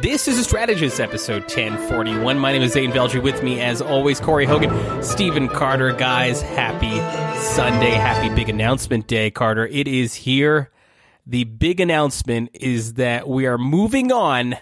This is a strategist episode 1041. My name is Zain Velji. With me, as always, Corey Hogan, Stephen Carter. Guys, happy Sunday. Happy big announcement day, Carter. It is here. The big announcement is that we are moving on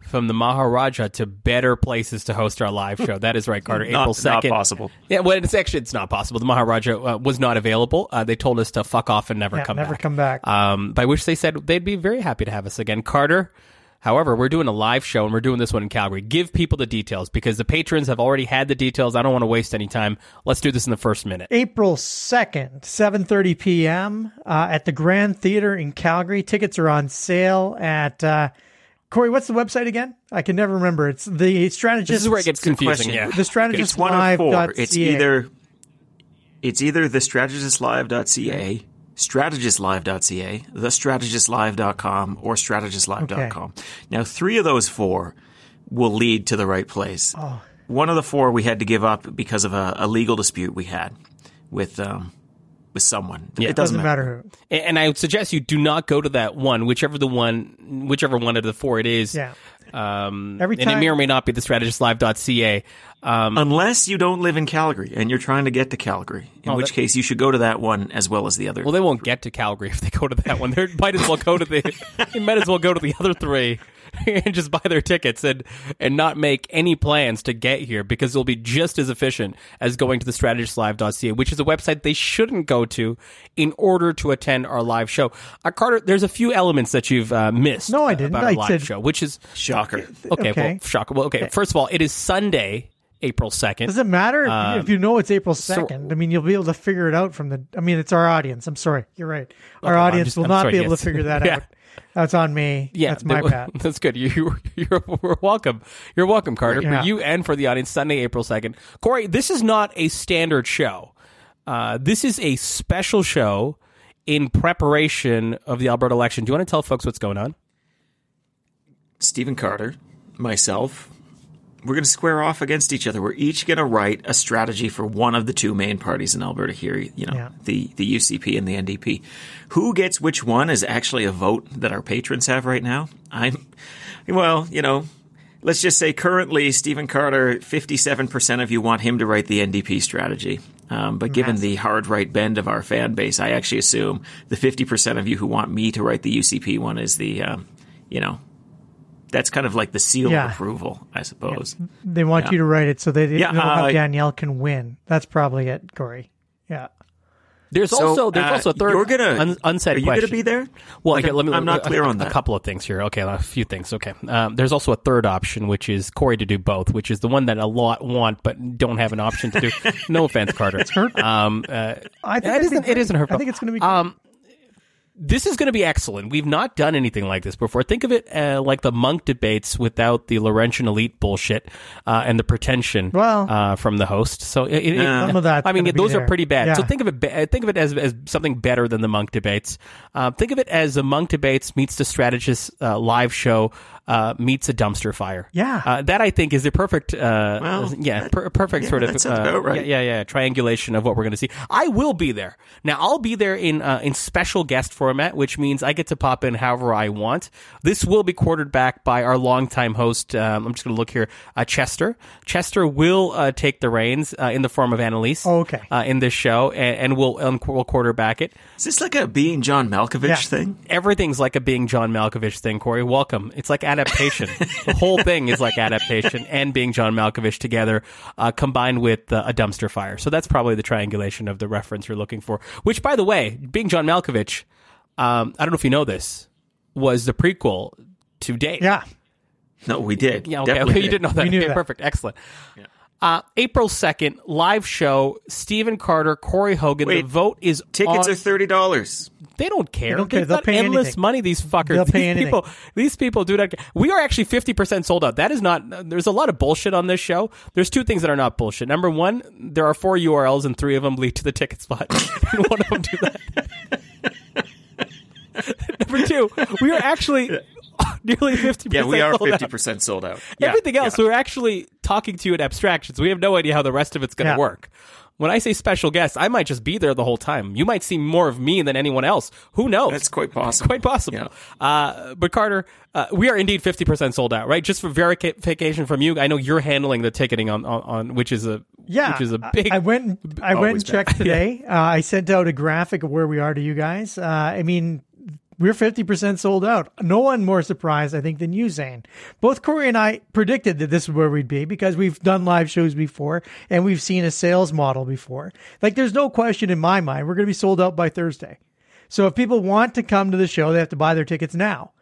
from the Maharaja to better places to host our live show. That is right, Carter. Not- April 2nd. not possible. Yeah, well, it's actually, it's not possible. The Maharaja uh, was not available. Uh, they told us to fuck off and never Yeah, come never back. come back. Um, by which they said they'd be very happy to have us again. Carter, however, we're doing a live show and we're doing this one in Calgary. Give people the details because the patrons have already had the details. I don't want to waste any time. Let's do this in the first minute. April 2nd, 7:30 p.m. Uh, at the Grand Theater in Calgary. Tickets are on sale at uh, Corey, what's the website again? I can never remember. It's the strategist This is where it gets confusing. Yeah. the strategist It's one of four. It's either it's either thestrategistlive.ca, strategistlive.ca, thestrategistlive.com, or strategistlive.com. Now, three of those four will lead to the right place. Oh. One of the four we had to give up because of a, a legal dispute we had with um, with someone. Yeah. It doesn't, doesn't matter who. And and I would suggest you do not go to that one, whichever the one, whichever one of the four it is. Yeah. Um, Every and it time- may or may not be the strategistlive.ca. Um, Unless you don't live in Calgary and you're trying to get to Calgary, in Oh, which that- case you should go to that one as well as the other. well, they won't get to Calgary if they go to that one. They might as well go to the. they might as well go to the other three and just buy their tickets and and not make any plans to get here because it'll be just as efficient as going to the strategistlive.ca, which is a website they shouldn't go to in order to attend our live show. Uh, Carter, there's a few elements that you've uh, missed. No, I didn't. About our I live said- show, which is Shocker. okay. Okay. Well, shocker. Well, okay. First of all, it is Sunday, April second. Does it matter if, Um, if you know it's April 2nd? I mean, you'll be able to figure it out from the. I mean, it's our audience. I'm sorry. You're right. Our well, I'm audience just- will I'm not sorry, be able yes. to figure that Yeah. out. That's on me. Yeah, That's my that- bad. That's good. You, you're, you're you're welcome. You're welcome, Carter, Yeah. for you and for the audience. Sunday, April second. Corey, this is not a standard show. Uh, this is a special show in preparation of the Alberta election. Do you want to tell folks what's going on? Stephen Carter, myself, we're going to square off against each other. We're each going to write a strategy for one of the two main parties in Alberta here, you know, Yeah. the, the UCP and the NDP. Who gets which one is actually a vote that our patrons have right now. I'm, well, you know, let's just say currently Stephen Carter, 57% of you want him to write the NDP strategy. Um, but given the hard right bend of our fan base, I actually assume the 50% of you who want me to write the UCP one is the, um, you know, that's kind of like the seal Yeah. of approval, I suppose. They want Yeah. you to write it so they they Yeah, know how uh, Danielle can win. That's probably it, Corey. Yeah. There's So, also there's uh, also a third You're gonna un, unsaid Are you question. gonna be there? Well, Like, okay, let me. I'm not a- clear a, on that. A couple of things here. Okay, a few things. Okay, um, there's also a third option, which is Corey to do both, which is the one that a lot want but don't have an option to do. no offense, Carter. It's hurt. Um, uh, I think it it'd be isn't. It great. isn't hurtful. I think it's going to be. Um, this is going to be excellent. We've not done anything like this before. Think of it uh, like the Munk debates without the Laurentian elite bullshit uh, and the pretension Well- uh, from the host. So it, it- Some of that's I mean, gonna those are pretty bad. So think of it. be- uh, Think of it as, as something better than the Munk debates. Uh, think of it as the Munk debates meets the strategist uh, live show uh, meets a dumpster fire. Yeah. uh, that I think is the perfect. Uh, Well, yeah, per- perfect yeah, sort of. that uh, about right. Yeah, yeah, yeah. Triangulation of what we're going to see. I will be there. Now I'll be there in uh, in special guest format, which means I get to pop in however I want. This will be quartered back by our longtime host. Um, I'm just going to look here, uh, Chester. Chester will uh, take the reins uh, in the form of Annalise. Oh, okay. Uh, in this show, and, and we'll um, we'll quarterback it. Is this like a being John Malkovich Yeah. thing? Everything's like a being John Malkovich thing, Corey. Welcome. It's like adaptation. the whole thing is like adaptation and being John Malkovich together, uh, combined with uh, a dumpster fire. So that's probably the triangulation of the reference you're looking for. Which, by the way, being John Malkovich, um, I don't know if you know this, was the prequel to Dave. yeah. No, we did. Yeah, okay, Definitely okay, you didn't know that. We knew okay, that. perfect, excellent. Uh, April second, live show. Stephen Carter, Corey Hogan. the vote is Tickets on- are thirty dollars. They don't care. They don't care. They've They'll got pay endless anything. money. These fuckers. They'll these pay anything. people. These people do not. Care. We are actually fifty percent sold out. That is not. There's a lot of bullshit on this show. There's two things that are not bullshit. Number one, there are four URLs and three of them lead to the ticket spot, and one of them do that. Number two, we are actually nearly 50% Yeah, we are fifty percent sold out. Yeah, Everything else, yeah. we're actually talking to you in abstractions. We have no idea how the rest of it's going to Yeah. work. When I say special guest, I might just be there the whole time. You might see more of me than anyone else. Who knows? That's quite possible. quite possible. Uh, but Carter, uh, we are indeed 50% sold out, right? Just for verification from you, I know you're handling the ticketing on, on, on which is a, Yeah, which is a I- big, I went. I went always and checked today. Uh, I sent out a graphic of where we are to you guys. Uh, I mean, we're fifty percent sold out. No one more surprised, I think, than you, Zain. Both Corey and I predicted that this is where we'd be because we've done live shows before and we've seen a sales model before. Like, there's no question in my mind we're going to be sold out by Thursday. So if people want to come to the show, they have to buy their tickets now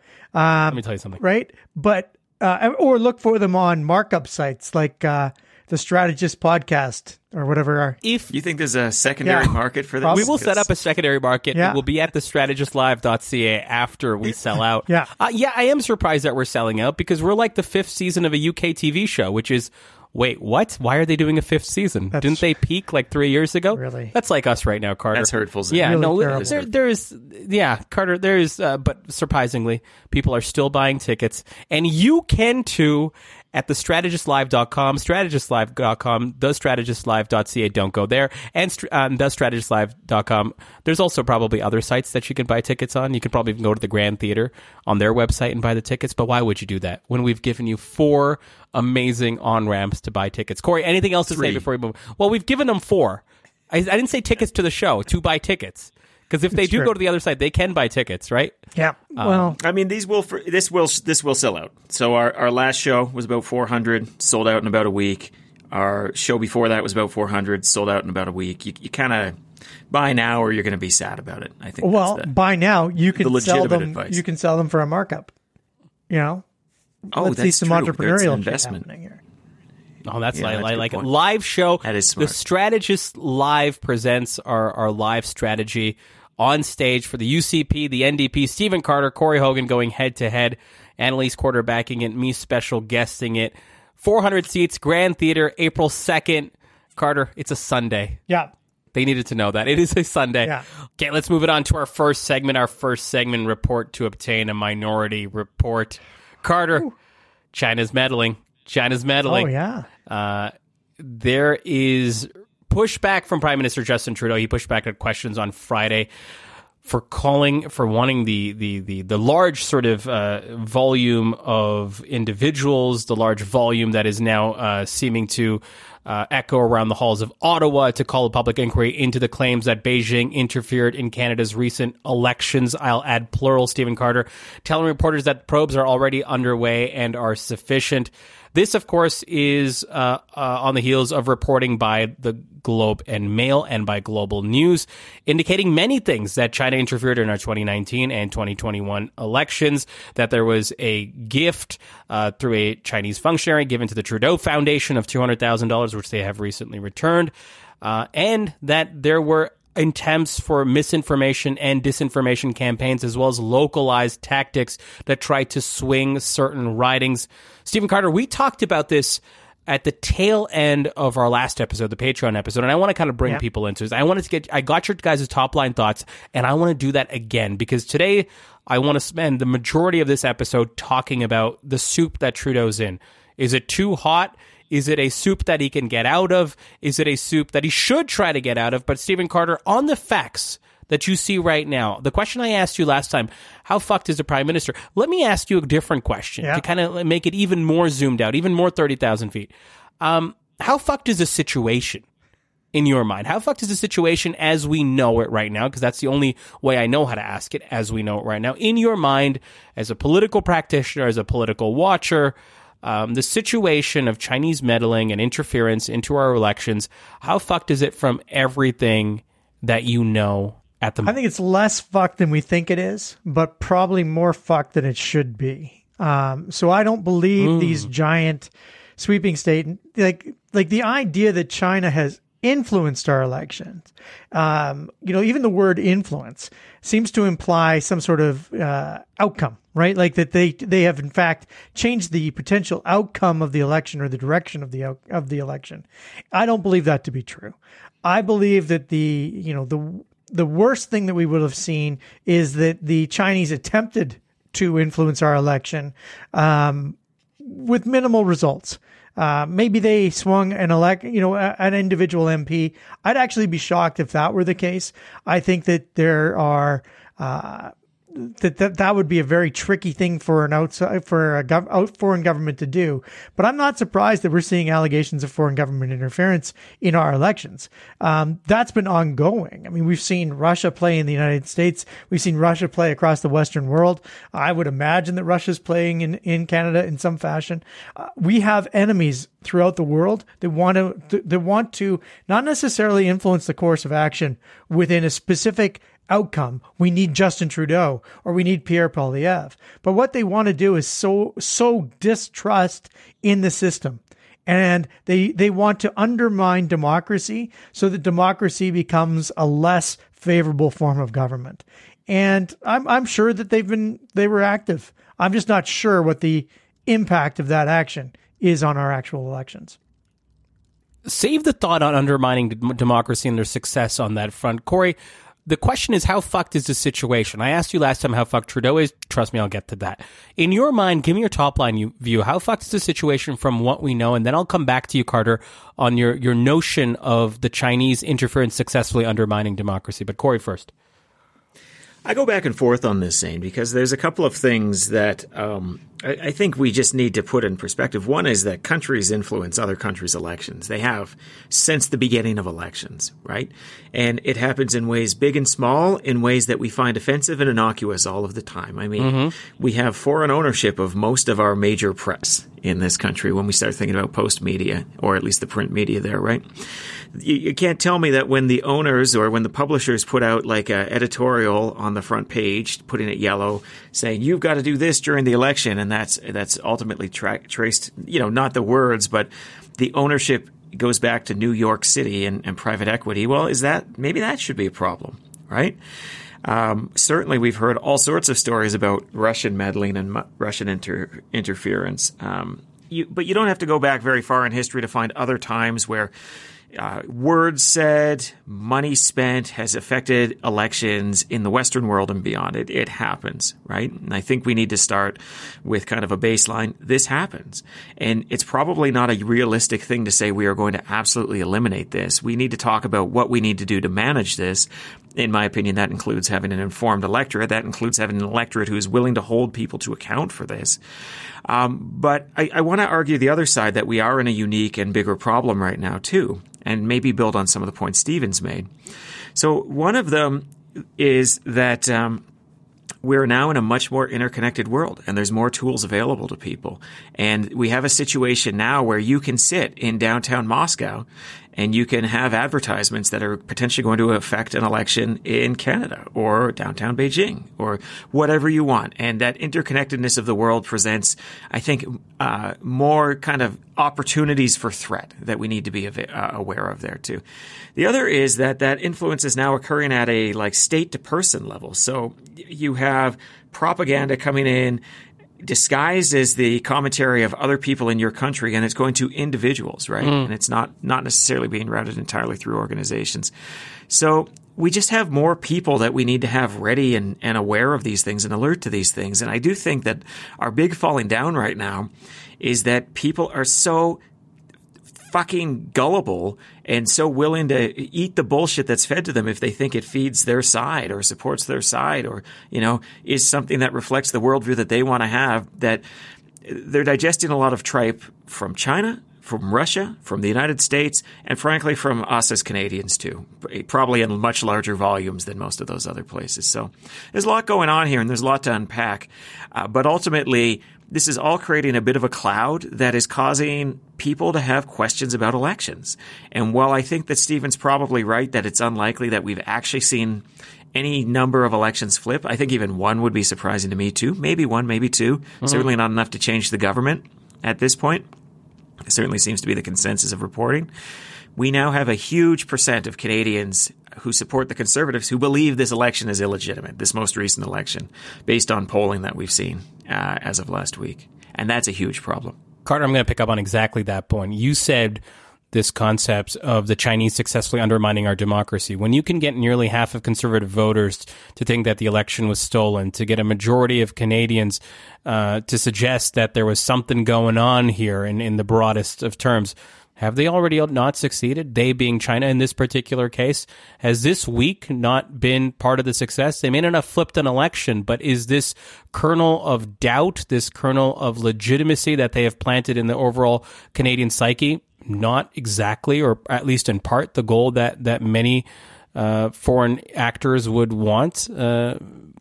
let me tell you something. right? But uh, or look for them on markup sites like uh, the Strategist Podcast or whatever. Are. If You think there's a secondary Yeah. market for this? We will set up a secondary market. Yeah. It will be at the strategistlive.ca after we sell out. Yeah. Uh, yeah, I am surprised that we're selling out because we're like the fifth season of a UK TV show, which is. Wait, what? Why are they doing a fifth season? Didn't they peak like three years ago? Really? That's like us right now, Carter. That's hurtful, Zain. Yeah, Really no, terrible. there, there's, yeah, Carter, there's, uh, but surprisingly, people are still buying tickets, and you can too at the strategistlive.com, strategistlive.com, thestrategistlive.ca. Don't go there, and um, thestrategistlive.com. There's also probably other sites that you can buy tickets on. You can probably even go to the Grand Theater on their website and buy the tickets. But why would you do that when we've given you four amazing on ramps to buy tickets? Corey, anything else to say before we move? Well, we've given them four. I, I didn't say tickets to the show to buy tickets because if they do true. go to the other side, they can buy tickets, right? Yeah. Um, well, I mean, these will for, this will this will sell out. So our, our last show was about 400, sold out in about a week. Our show before that was about 400, sold out in about a week. You, you kind of buy now, or you're going to be sad about it. I think. well, that's the, by now you can the sell them. advice. You can sell them for a markup. You know, oh, let's that's see some true. That's an entrepreneurial investment. happening here. Oh, that's Yeah, like, that's a like, good like live show. That is smart. The. Strategist Live presents our, our live strategy on stage for the UCP, the NDP, Stephen Carter, Corey Hogan going head to head, Annalise quarterbacking it, me special guesting it. 400 seats, Grand Theater, April 2nd. Carter, it's a Sunday. Yeah. They needed to know that. It is a Sunday. Yeah. Okay, let's move it on to our first segment. Our first segment report to obtain a minority report. Carter, China's meddling. China's meddling. Oh yeah. Uh, there is pushback from Prime Minister Justin Trudeau. He pushed back at questions on Friday for calling for wanting the the the, the large sort of uh, volume of individuals, the large volume that is now uh, seeming to. Uh, echo around the halls of Ottawa to call a public inquiry into the claims that Beijing interfered in Canada's recent elections. I'll add plural, Stephen Carter, telling reporters that probes are already underway and are sufficient. This, of course, is uh, uh, on the heels of reporting by the Globe and Mail and by Global News, indicating many things that China interfered in our 2019 and 2021 elections, that there was a gift uh, through a Chinese functionary given to the Trudeau Foundation of $200,000, which they have recently returned, uh, and that there were attempts for misinformation and disinformation campaigns, as well as localized tactics that try to swing certain ridings. Stephen Carter, we talked about this at the tail end of our last episode, the Patreon episode, and I want to kind of bring Yeah. people into this. I wanted to get, I got your guys' top line thoughts, and I want to do that again because today I want to spend the majority of this episode talking about the soup that Trudeau's in. Is it too hot? Is it a soup that he can get out of? Is it a soup that he should try to get out of? But Stephen Carter, on the facts that you see right now, the question I asked you last time, how fucked is the prime minister? Let me ask you a different question Yeah. to kind of make it even more zoomed out, even more 30,000 feet. Um, how fucked is the situation? in your mind? How fucked is the situation as we know it right now? Because that's the only way I know how to ask it as we know it right now. In your mind, as a political practitioner, as a political watcher, um, the situation of Chinese meddling and interference into our elections, how fucked is it from everything that you know at the moment? I think it's less fucked than we think it is, but probably more fucked than it should be. Um, so I don't believe these giant sweeping state like like the idea that China has influenced our elections. Um, you know, even the word influence seems to imply some sort of uh, outcome, right? Like that they they have in fact changed the potential outcome of the election or the direction of the of the election. I don't believe that to be true. I believe that the you know the the worst thing that we would have seen is that the Chinese attempted to influence our election um, with minimal results. Uh, maybe they swung an elect, you know, an individual MP. I'd actually be shocked if that were the case. I think that there are. Uh, that, that that would be a very tricky thing for an outside for a gov, foreign government to do. But I'm not surprised that we're seeing allegations of foreign government interference in our elections. Um, that's been ongoing. I mean, we've seen Russia play in the United States. We've seen Russia play across the Western world. I would imagine that Russia's playing in in Canada in some fashion. Uh, we have enemies throughout the world that want to that want to not necessarily influence the course of action within a specific outcome. We need Justin Trudeau or we need Pierre Poilievre. But what they want to do is so so distrust in the system. And they they want to undermine democracy so that democracy becomes a less favorable form of government. And I'm I'm sure that they've been they were active. I'm just not sure what the impact of that action is on our actual elections save the thought on undermining democracy and their success on that front. Corey, the question is how fucked is the situation? I asked you last time how fucked Trudeau is. Trust me, I'll get to that. In your mind, give me your top line view. How fucked is the situation from what we know? And then I'll come back to you, Carter, on your, your notion of the Chinese interference successfully undermining democracy. But Corey first. I go back and forth on this, Zain, because there's a couple of things that um, I, I, think we just need to put in perspective. One is that countries influence other countries' elections. They have since the beginning of elections, right? And it happens in ways big and small, in ways that we find offensive and innocuous all of the time. I mean, mm-hmm. we have foreign ownership of most of our major press in this country when we start thinking about Postmedia, or at least the print media there, right? you, you, can't tell me that when the owners or when the publishers put out like an editorial on the front page, putting it yellow, saying you've got to do this during the election, and that's that's ultimately tra- traced, you know, not the words, but the ownership goes back to New York City and, and private equity. Well, is that maybe that should be a problem, right? Um, certainly, we've heard all sorts of stories about Russian meddling and Russian inter- interference. Um, you, but you don't have to go back very far in history to find other times where uh, words said, money spent has affected elections in the Western world and beyond. It, it happens, right? And I think we need to start with kind of a baseline. This happens. And it's probably not a realistic thing to say we are going to absolutely eliminate this. We need to talk about what we need to do to manage this. In my opinion, that includes having an informed electorate. That includes having an electorate who is willing to hold people to account for this. Um, but I, I want to argue the other side that we are in a unique and bigger problem right now, too and maybe build on some of the points Stephen's made. So one of them is that um, we're now in a much more interconnected world and there's more tools available to people. And we have a situation now where you can sit in downtown Moscow and you can have advertisements that are potentially going to affect an election in Canada or downtown Beijing or whatever you want. And that interconnectedness of the world presents, I think, uh, more kind of opportunities for threat that we need to be uh, aware of there too. The other is that that influence is now occurring at a like state to person level. So you have propaganda coming in disguised as the commentary of other people in your country and it's going to individuals, right? Mm. And it's not not necessarily being routed entirely through organizations. So we just have more people that we need to have ready and, and aware of these things and alert to these things. And I do think that our big falling down right now is that people are so fucking gullible and so willing to eat the bullshit that's fed to them if they think it feeds their side or supports their side or, you know, is something that reflects the worldview that they want to have that they're digesting a lot of tripe from China, from Russia, from the United States, and frankly from us as Canadians too, probably in much larger volumes than most of those other places. So there's a lot going on here and there's a lot to unpack. Uh, but ultimately, this is all creating a bit of a cloud that is causing people to have questions about elections. And while I think that Stephen's probably right that it's unlikely that we've actually seen any number of elections flip, I think even one would be surprising to me too. Maybe one, maybe 2 mm-hmm. Certainly not enough to change the government at this point. It certainly seems to be the consensus of reporting. We now have a huge percent of Canadians who support the conservatives who believe this election is illegitimate, this most recent election, based on polling that we've seen uh, as of last week. And that's a huge problem. Carter, I'm going to pick up on exactly that point. You said this concept of the Chinese successfully undermining our democracy. When you can get nearly half of conservative voters to think that the election was stolen, to get a majority of Canadians uh, to suggest that there was something going on here in, in the broadest of terms, have they already not succeeded? They being China in this particular case. Has this week not been part of the success? They may not have flipped an election, but is this kernel of doubt, this kernel of legitimacy that they have planted in the overall Canadian psyche, not exactly, or at least in part, the goal that, that many uh, foreign actors would want? Uh,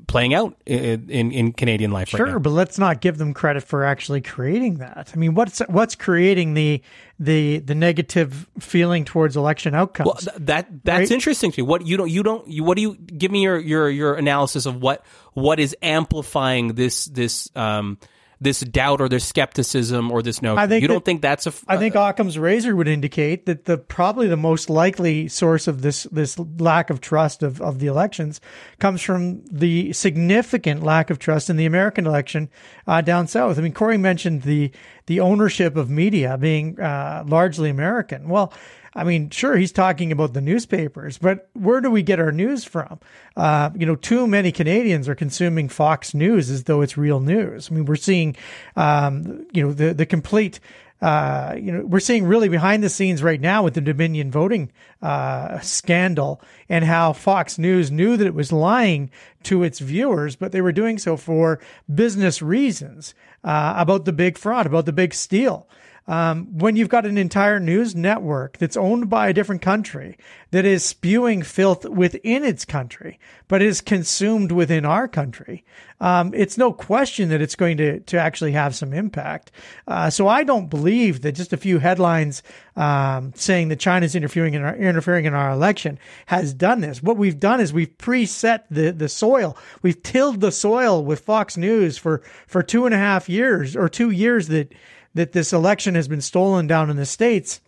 playing out in, in, in Canadian life. Sure, right but let's not give them credit for actually creating that. I mean, what's what's creating the the the negative feeling towards election outcomes? Well, th- that that's right? interesting to me. What you don't you don't you, what do you give me your your your analysis of what what is amplifying this this um this doubt or this skepticism or this no. I think you don't think that's a. F- I think Occam's razor would indicate that the probably the most likely source of this this lack of trust of, of the elections comes from the significant lack of trust in the American election uh, down south. I mean, Corey mentioned the the ownership of media being uh, largely American. Well, I mean, sure, he's talking about the newspapers, but where do we get our news from? Uh, you know, too many Canadians are consuming Fox News as though it's real news. I mean, we're seeing, um, you know, the the complete. Uh, you know, we're seeing really behind the scenes right now with the Dominion voting uh, scandal and how Fox News knew that it was lying to its viewers, but they were doing so for business reasons uh, about the big fraud, about the big steal. Um, when you've got an entire news network that's owned by a different country that is spewing filth within its country, but is consumed within our country, um, it's no question that it's going to, to actually have some impact. Uh, so I don't believe that just a few headlines um, saying that China's interfering in our interfering in our election has done this. What we've done is we've preset the the soil. We've tilled the soil with Fox News for for two and a half years or two years that that this election has been stolen down in the states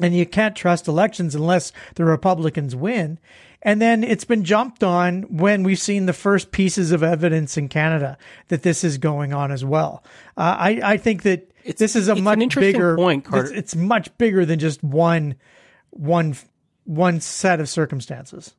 and you can't trust elections unless the Republicans win. And then it's been jumped on when we've seen the first pieces of evidence in Canada that this is going on as well. Uh, I, I think that it's, this is a much bigger point. It's, it's much bigger than just one, one, one set of circumstances.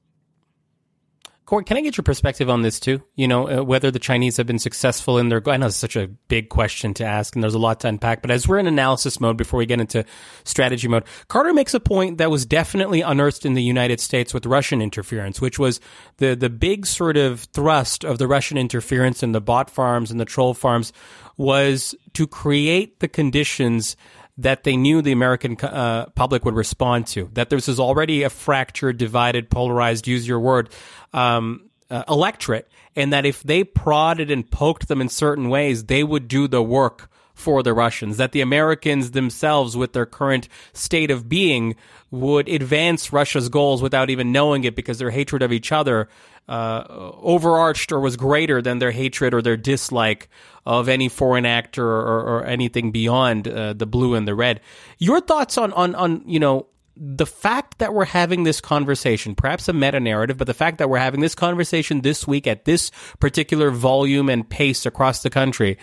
Can I get your perspective on this too? You know, uh, whether the Chinese have been successful in their, I know it's such a big question to ask and there's a lot to unpack, but as we're in analysis mode before we get into strategy mode, Carter makes a point that was definitely unearthed in the United States with Russian interference, which was the, the big sort of thrust of the Russian interference in the bot farms and the troll farms was to create the conditions that they knew the American uh, public would respond to. That this is already a fractured, divided, polarized, use your word, um, uh, electorate, and that if they prodded and poked them in certain ways, they would do the work for the Russians, that the Americans themselves, with their current state of being, would advance Russia's goals without even knowing it because their hatred of each other uh, overarched or was greater than their hatred or their dislike of any foreign actor or, or anything beyond uh, the blue and the red. Your thoughts on, on, on, you know, the fact that we're having this conversation, perhaps a meta narrative, but the fact that we're having this conversation this week at this particular volume and pace across the country,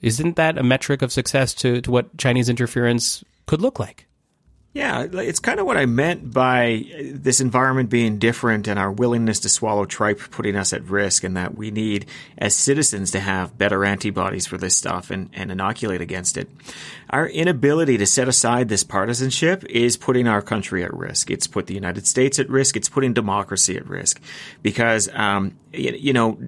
isn't that a metric of success to, to what Chinese interference could look like? Yeah, it's kind of what I meant by this environment being different and our willingness to swallow tripe putting us at risk, and that we need, as citizens, to have better antibodies for this stuff and, and inoculate against it. Our inability to set aside this partisanship is putting our country at risk. It's put the United States at risk. It's putting democracy at risk because, um, you know,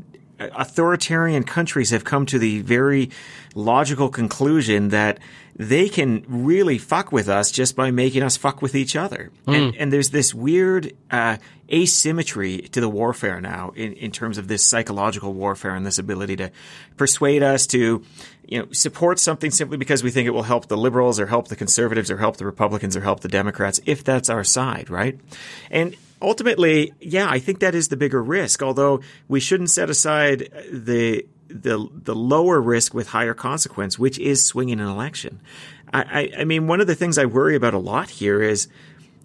authoritarian countries have come to the very logical conclusion that they can really fuck with us just by making us fuck with each other. Mm. And, and, there's this weird uh, asymmetry to the warfare now in, in terms of this psychological warfare and this ability to persuade us to you know, support something simply because we think it will help the liberals or help the conservatives or help the Republicans or help the Democrats if that's our side, right? And ultimately, yeah, I think that is the bigger risk. Although we shouldn't set aside the the the lower risk with higher consequence, which is swinging an election. I, I, I mean, one of the things I worry about a lot here is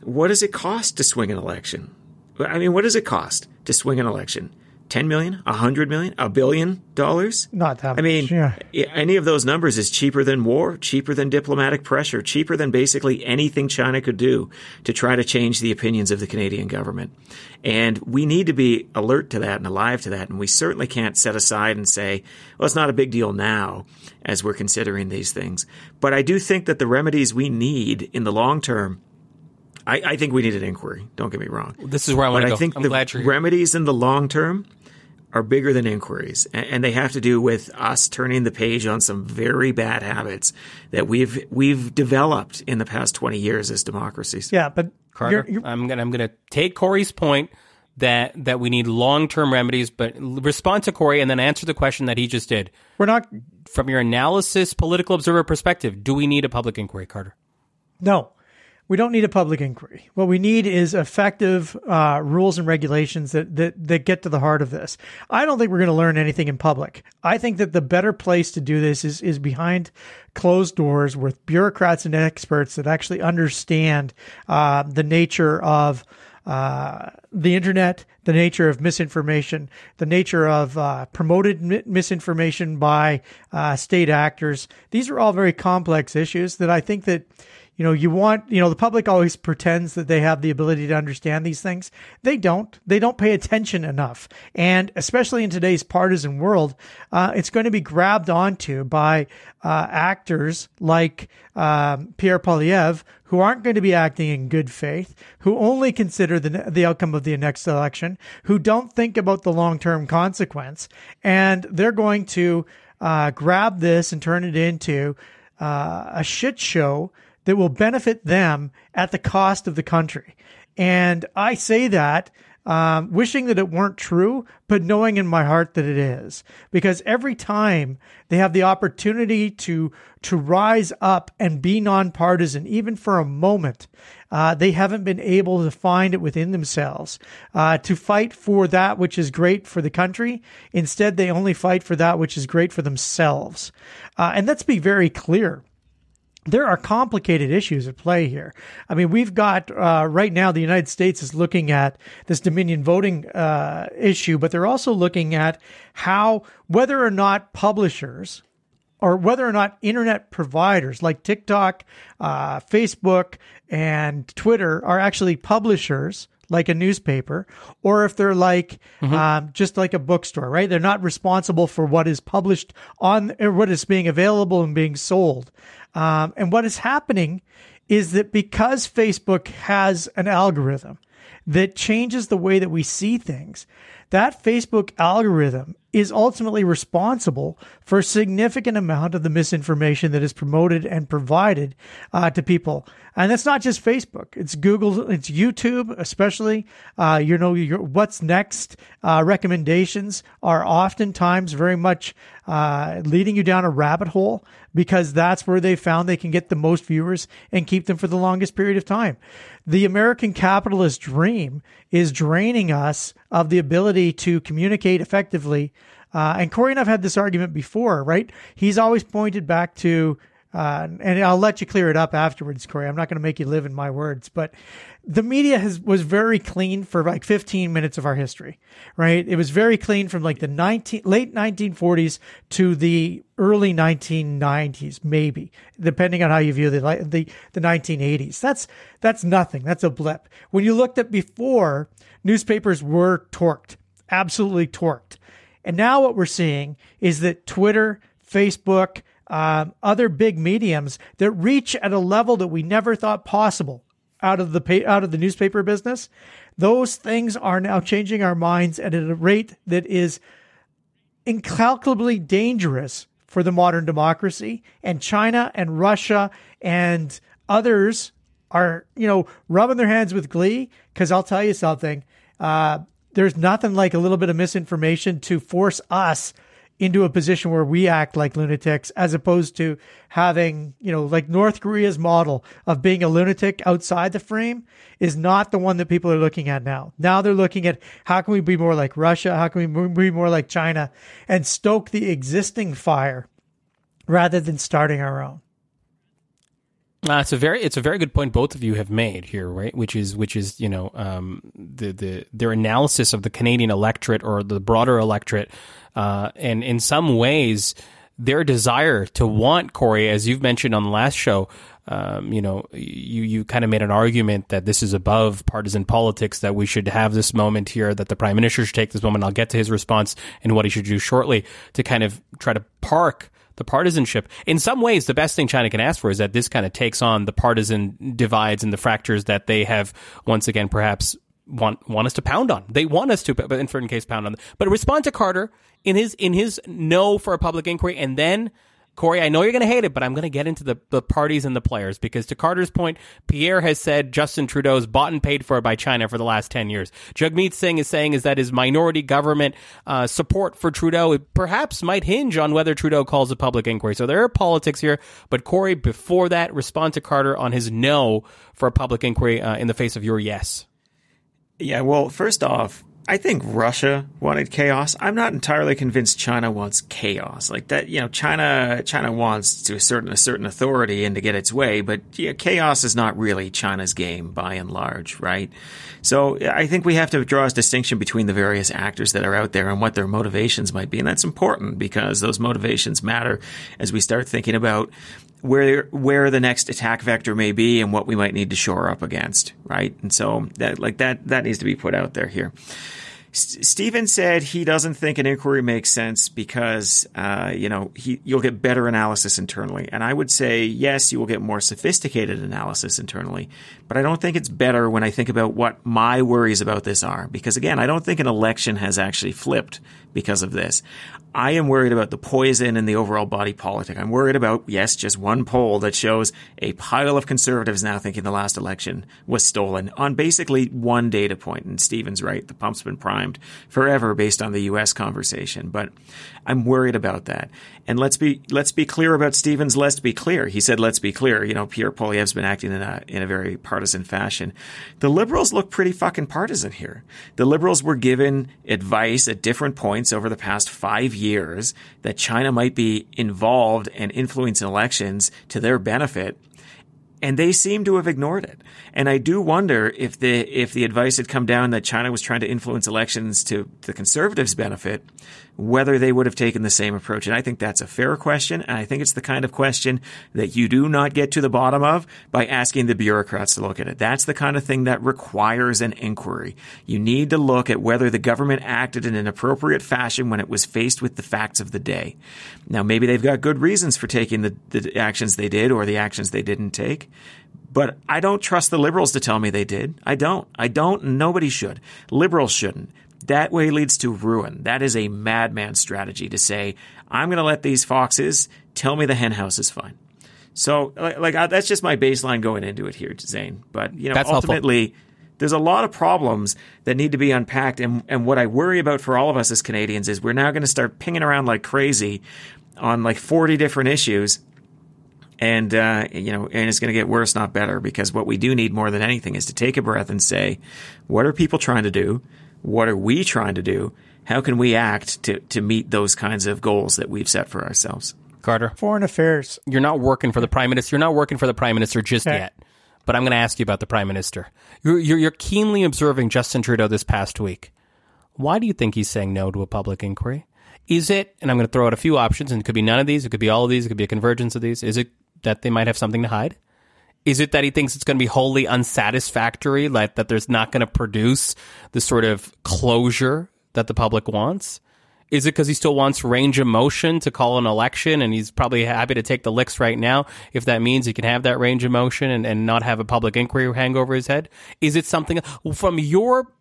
what does it cost to swing an election? I mean, what does it cost to swing an election? 10 million, 100 million, a billion dollars? Not that I mean, yeah. any of those numbers is cheaper than war, cheaper than diplomatic pressure, cheaper than basically anything China could do to try to change the opinions of the Canadian government. And we need to be alert to that and alive to that. And we certainly can't set aside and say, well, it's not a big deal now as we're considering these things. But I do think that the remedies we need in the long term I, I think we need an inquiry. Don't get me wrong. This is where I want But to go. I think I'm the glad you're here. remedies in the long term are bigger than inquiries, and, and they have to do with us turning the page on some very bad habits that we've we've developed in the past twenty years as democracies. Yeah, but Carter, you're, you're, I'm gonna I'm gonna take Corey's point that that we need long term remedies, but respond to Corey and then answer the question that he just did. we're not. From your analysis, political observer perspective, do we need a public inquiry, Carter? No, we don't need a public inquiry. What we need is effective uh, rules and regulations that, that that get to the heart of this. I don't think we're going to learn anything in public. I think that the better place to do this is is behind closed doors with bureaucrats and experts that actually understand uh, the nature of uh, the internet, the nature of misinformation, the nature of uh, promoted mi- misinformation by uh, state actors. These are all very complex issues that I think that you know you want you know the public always pretends that they have the ability to understand these things. They don't. They don't pay attention enough. And especially in today's partisan world uh, it's going to be grabbed onto by uh, actors like um, Pierre Poilievre who aren't going to be acting in good faith who only consider the, the outcome of the next election who don't think about the long-term consequence. And they're going to uh, grab this and turn it into uh, a shit show that will benefit them at the cost of the country. And I say that um, wishing that it weren't true, but knowing in my heart that it is, because every time they have the opportunity to to rise up and be nonpartisan, even for a moment, uh, they haven't been able to find it within themselves uh, to fight for that which is great for the country. Instead, they only fight for that which is great for themselves. Uh, and let's be very clear there are complicated issues at play here. I mean, we've got uh, right now the United States is looking at this Dominion voting uh, issue, but they're also looking at how whether or not publishers or whether or not internet providers like TikTok, uh, Facebook, and Twitter are actually publishers like a newspaper, or if they're like um, just like a bookstore, right? They're not responsible for what is published on or what is being available and being sold. Um, and what is happening is that because Facebook has an algorithm that changes the way that we see things, that Facebook algorithm is ultimately responsible for a significant amount of the misinformation that is promoted and provided uh, to people. And that's not just Facebook; it's Google, it's YouTube, especially. Uh, you know, your what's next uh, recommendations are oftentimes very much uh, leading you down a rabbit hole because that's where they found they can get the most viewers and keep them for the longest period of time. The American capitalist dream is draining us of the ability to communicate effectively. Uh, and Corey and I've had this argument before, right? He's always pointed back to, uh, and I'll let you clear it up afterwards, Corey. I'm not going to make you live in my words, but the media has was very clean for like 15 minutes of our history, right? It was very clean from like the 19 late 1940s to the early 1990s, maybe depending on how you view the the the 1980s. That's that's nothing. That's a blip. When you looked at before, newspapers were torqued, absolutely torqued, and now what we're seeing is that Twitter, Facebook, um, other big mediums that reach at a level that we never thought possible out of the out of the newspaper business. Those things are now changing our minds at a rate that is incalculably dangerous for the modern democracy. And China and Russia and others are, you know, rubbing their hands with glee. Because I'll tell you something, uh, there's nothing like a little bit of misinformation to force us into a position where we act like lunatics as opposed to having, you know, like North Korea's model of being a lunatic outside the frame is not the one that people are looking at now. Now they're looking at how can we be more like Russia? How can we be more like China and stoke the existing fire rather than starting our own? Uh, it's a very it's a very good point both of you have made here, right? Which is which is you know um, the the their analysis of the Canadian electorate or the broader electorate, uh, and in some ways their desire to want Corey, as you've mentioned on the last show. Um, you know, you you kind of made an argument that this is above partisan politics, that we should have this moment here, that the prime minister should take this moment. I'll get to his response and what he should do shortly to kind of try to park the partisanship. In some ways, the best thing China can ask for is that this kind of takes on the partisan divides and the fractures that they have once again perhaps want want us to pound on. They want us to, but in certain case, pound on. Them. But respond to Carter in his in his no for a public inquiry, and then Corey, I know you're going to hate it, but I'm going to get into the, the parties and the players because, to Carter's point, Pierre has said Justin Trudeau is bought and paid for by China for the last 10 years. Jagmeet Singh is saying is that his minority government uh, support for Trudeau perhaps might hinge on whether Trudeau calls a public inquiry. So there are politics here. But, Corey, before that, respond to Carter on his no for a public inquiry uh, in the face of your yes. Yeah, well, first off, I think Russia wanted chaos. I'm not entirely convinced China wants chaos. Like that, you know, China China wants to assert a certain authority and to get its way, but yeah, chaos is not really China's game by and large, right? So I think we have to draw a distinction between the various actors that are out there and what their motivations might be, and that's important because those motivations matter as we start thinking about where where the next attack vector may be and what we might need to shore up against, right? And so that like that that needs to be put out there here. Stephen said he doesn't think an inquiry makes sense because, uh, you know, he, you'll get better analysis internally. And I would say, yes, you will get more sophisticated analysis internally, but I don't think it's better when I think about what my worries about this are. Because again, I don't think an election has actually flipped because of this. I am worried about the poison in the overall body politic. I'm worried about, yes, just one poll that shows a pile of conservatives now thinking the last election was stolen on basically one data point. And Stephen's right. The pump's been primed forever based on the U.S. conversation. But I'm worried about that. And let's be, let's be clear about Stephen's. let's be clear. He said, let's be clear. You know, Pierre Poilievre's been acting in a, in a very partisan fashion. The liberals look pretty fucking partisan here. The liberals were given advice at different points over the past five years years that China might be involved and influencing elections to their benefit. And they seem to have ignored it. And I do wonder if the if the advice had come down that China was trying to influence elections to the conservatives' benefit, whether they would have taken the same approach. And I think that's a fair question. And I think it's the kind of question that you do not get to the bottom of by asking the bureaucrats to look at it. That's the kind of thing that requires an inquiry. You need to look at whether the government acted in an appropriate fashion when it was faced with the facts of the day. Now, maybe they've got good reasons for taking the, the actions they did or the actions they didn't take. But I don't trust the liberals to tell me they did. I don't. I don't. Nobody should. Liberals shouldn't. That way leads to ruin. That is a madman strategy to say, I'm going to let these foxes tell me the henhouse is fine. So, like, like uh, that's just my baseline going into it here, Zain. But you know, that's ultimately, helpful. there's a lot of problems that need to be unpacked. And and what I worry about for all of us as Canadians is we're now going to start pinging around like crazy on like 40 different issues. And uh, you know, and it's going to get worse, not better, because what we do need more than anything is to take a breath and say, what are people trying to do? What are we trying to do? How can we act to, to meet those kinds of goals that we've set for ourselves? Carter, foreign affairs. You're not working for the prime minister. You're not working for the prime minister just okay. yet. But I'm going to ask you about the prime minister. You're, you're, you're keenly observing Justin Trudeau this past week. Why do you think he's saying no to a public inquiry? Is it, and I'm going to throw out a few options, and it could be none of these, it could be all of these, it could be a convergence of these. Is it that they might have something to hide? Is it that he thinks it's going to be wholly unsatisfactory, like that there's not going to produce the sort of closure that the public wants? Is it because he still wants range of motion to call an election and he's probably happy to take the licks right now if that means he can have that range of motion and, and not have a public inquiry hang over his head? Is it something from your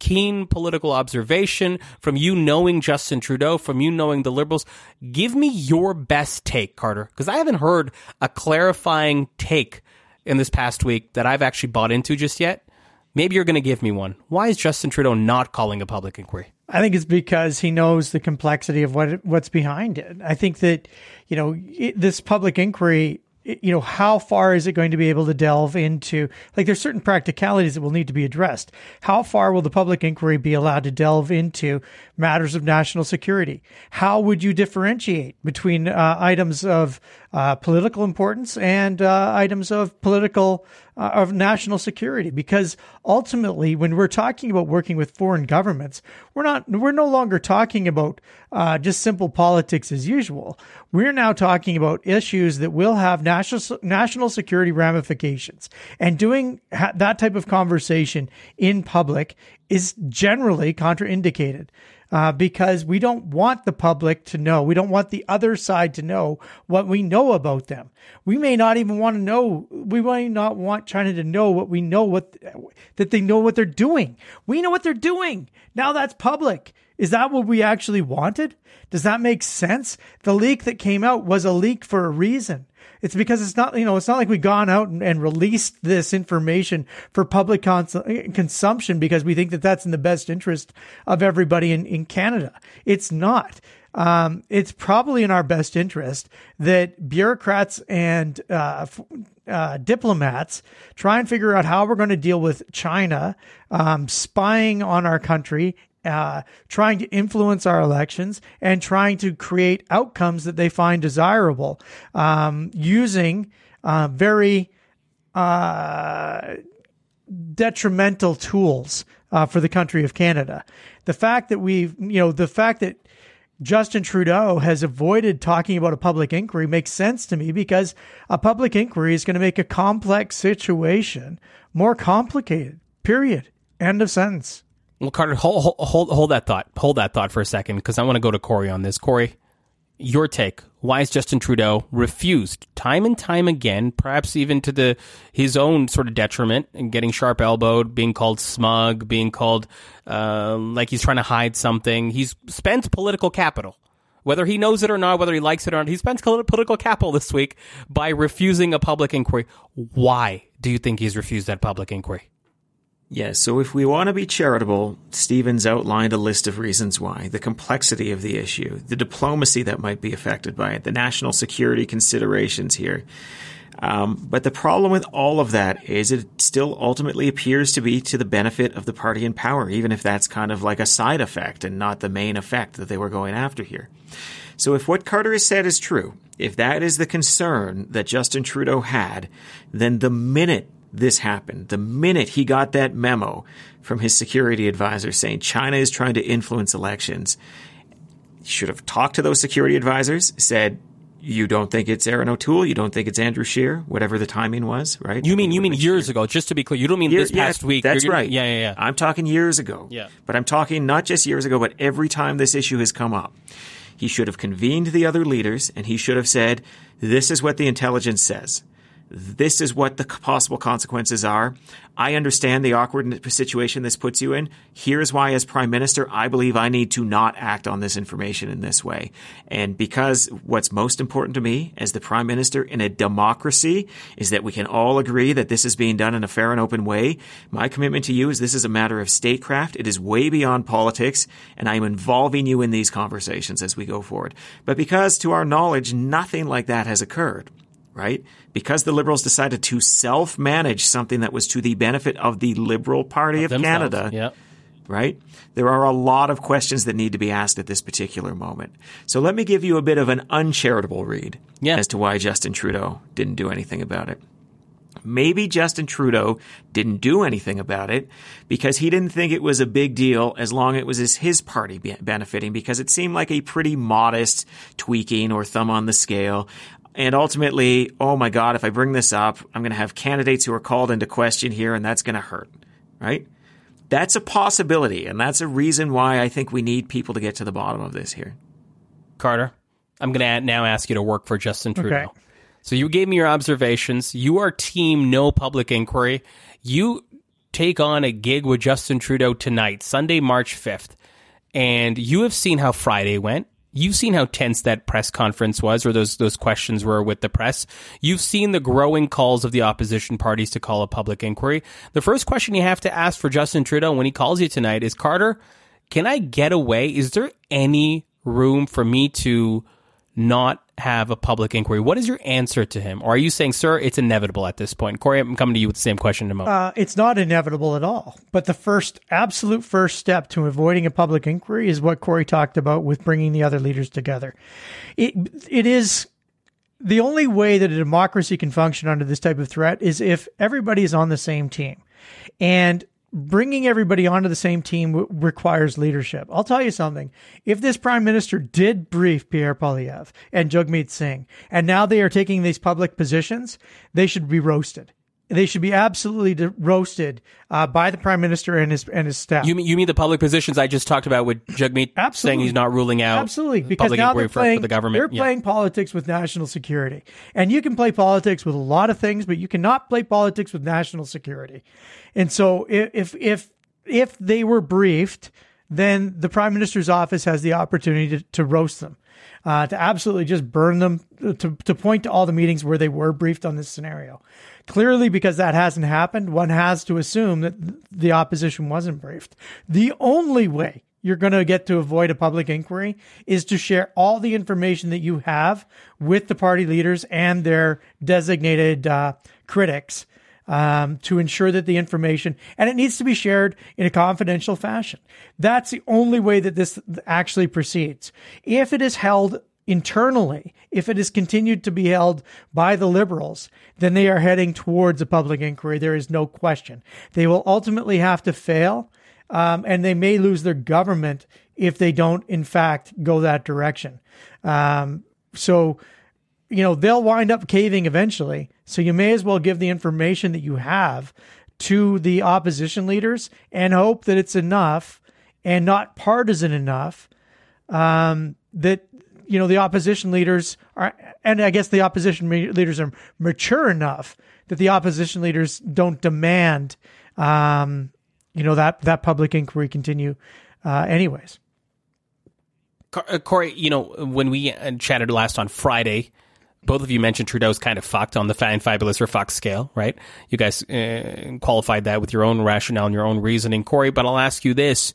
keen political observation, from you knowing Justin Trudeau, from you knowing the Liberals, give me your best take, Carter, because I haven't heard a clarifying take in this past week that I've actually bought into just yet. Maybe you're going to give me one. Why is Justin Trudeau not calling a public inquiry? I think it's because he knows the complexity of what what's behind it. I think that you know it, this public inquiry you know, how far is it going to be able to delve into? Like, there's certain practicalities that will need to be addressed. How far will the public inquiry be allowed to delve into matters of national security? How would you differentiate between uh, items of uh, political importance and uh, items of political uh, of national security? Because ultimately, when we're talking about working with foreign governments, we're not we're no longer talking about uh, just simple politics as usual. We're now talking about issues that will have national national security ramifications, and doing ha- that type of conversation in public is generally contraindicated uh, because we don't want the public to know. We don't want the other side to know what we know about them. We may not even want to know. We may not want China to know what we know what that they know what they're doing. We know what they're doing. Now that's public. Is that what we actually wanted? Does that make sense? The leak that came out was a leak for a reason. It's because it's not, you know, it's not like we've gone out and, and released this information for public cons- consumption because we think that that's in the best interest of everybody in, in Canada. It's not. Um, it's probably in our best interest that bureaucrats and uh, uh, diplomats try and figure out how we're going to deal with China um, spying on our country uh, trying to influence our elections and trying to create outcomes that they find desirable um, using uh, very uh, detrimental tools uh, for the country of Canada. The fact that we've, you know, the fact that Justin Trudeau has avoided talking about a public inquiry makes sense to me because a public inquiry is going to make a complex situation more complicated. Period. End of sentence. Well, Carter, hold, hold, hold that thought. Hold that thought for a second because I want to go to Corey on this. Corey, your take. Why is Justin Trudeau refused time and time again, perhaps even to the his own sort of detriment, and getting sharp elbowed, being called smug, being called uh, like he's trying to hide something. He's spent political capital, whether he knows it or not, whether he likes it or not. He spent political capital this week by refusing a public inquiry. Why do you think he's refused that public inquiry? Yes, so if we want to be charitable, Stephen's outlined a list of reasons why the complexity of the issue, the diplomacy that might be affected by it, the national security considerations here. Um, but the problem with all of that is it still ultimately appears to be to the benefit of the party in power, even if that's kind of like a side effect and not the main effect that they were going after here. So if what Carter has said is true, if that is the concern that Justin Trudeau had, then the minute this happened. The minute he got that memo from his security advisor saying China is trying to influence elections, he should have talked to those security advisors, said, you don't think it's Erin O'Toole? You don't think it's Andrew Scheer? Whatever the timing was, right? You mean you mean years Scheer. ago? Just to be clear, you don't mean Year, this past yeah, week. That's gonna, right. Yeah, yeah, yeah. I'm talking years ago. Yeah. But I'm talking not just years ago, but every time this issue has come up. He should have convened the other leaders and he should have said, "This is what the intelligence says." This is what the possible consequences are. I understand the awkward situation this puts you in. Here's why, as prime minister, I believe I need to not act on this information in this way. And because what's most important to me as the prime minister in a democracy is that we can all agree that this is being done in a fair and open way. My commitment to you is this is a matter of statecraft. It is way beyond politics, and I am involving you in these conversations as we go forward. But because to our knowledge, nothing like that has occurred right? Because the Liberals decided to self manage something that was to the benefit of the Liberal Party of, of Canada. Yep. Right? There are a lot of questions that need to be asked at this particular moment. So let me give you a bit of an uncharitable read yeah. as to why Justin Trudeau didn't do anything about it. Maybe Justin Trudeau didn't do anything about it because he didn't think it was a big deal as long as it was his party benefiting because it seemed like a pretty modest tweaking or thumb on the scale. And ultimately, oh my God, if I bring this up, I'm going to have candidates who are called into question here, and that's going to hurt, right? That's a possibility, and that's a reason why I think we need people to get to the bottom of this here. Carter, I'm going to now ask you to work for Justin Trudeau. Okay. So you gave me your observations. You are team no public inquiry. You take on a gig with Justin Trudeau tonight, Sunday, March 5th. And you have seen how Friday went. You've seen how tense that press conference was, or those those questions were with the press. You've seen the growing calls of the opposition parties to call a public inquiry. The first question you have to ask for Justin Trudeau when he calls you tonight is Carter, can I get away? Is there any room for me to not have a public inquiry. What is your answer to him? Or are you saying, sir, it's inevitable at this point? Corey, I'm coming to you with the same question in a moment. Uh, it's not inevitable at all. But the first, absolute first step to avoiding a public inquiry is what Corey talked about with bringing the other leaders together. It, it is the only way that a democracy can function under this type of threat is if everybody is on the same team. And bringing everybody onto the same team w- requires leadership. I'll tell you something. If this prime minister did brief Pierre Poilievre and Jagmeet Singh, and now they are taking these public positions, they should be roasted. They should be absolutely roasted uh, by the prime minister and his and his staff. You mean you mean the public positions I just talked about with Jagmeet Absolutely. saying he's not ruling out Absolutely, because public now they're for, playing, for the government? They're Yeah. playing politics with national security, and you can play politics with a lot of things, but you cannot play politics with national security. And so, i- if if if they were briefed, then the prime minister's office has the opportunity to, to roast them, uh, to absolutely just burn them, to to point to all the meetings where they were briefed on this scenario. Clearly, because that hasn't happened, one has to assume that the opposition wasn't briefed. The only way you're going to get to avoid a public inquiry is to share all the information that you have with the party leaders and their designated uh, critics um, to ensure that the information and it needs to be shared in a confidential fashion. That's the only way that this actually proceeds. If it is held internally, if it is continued to be held by the liberals, then they are heading towards a public inquiry. There is no question. They will ultimately have to fail um, and they may lose their government if they don't, in fact, go that direction. Um, so, you know, they'll wind up caving eventually. So you may as well give the information that you have to the opposition leaders and hope that it's enough and not partisan enough um, that you know the opposition leaders are, and I guess the opposition leaders are mature enough that the opposition leaders don't demand, um, you know that that public inquiry continue, uh, anyways. Uh, Corey, you know, when we uh, chatted last on Friday, both of you mentioned Trudeau's kind of fucked on the fine, fabulous, or fuck scale, right? You guys uh, qualified that with your own rationale and your own reasoning, Corey. But I'll ask you this: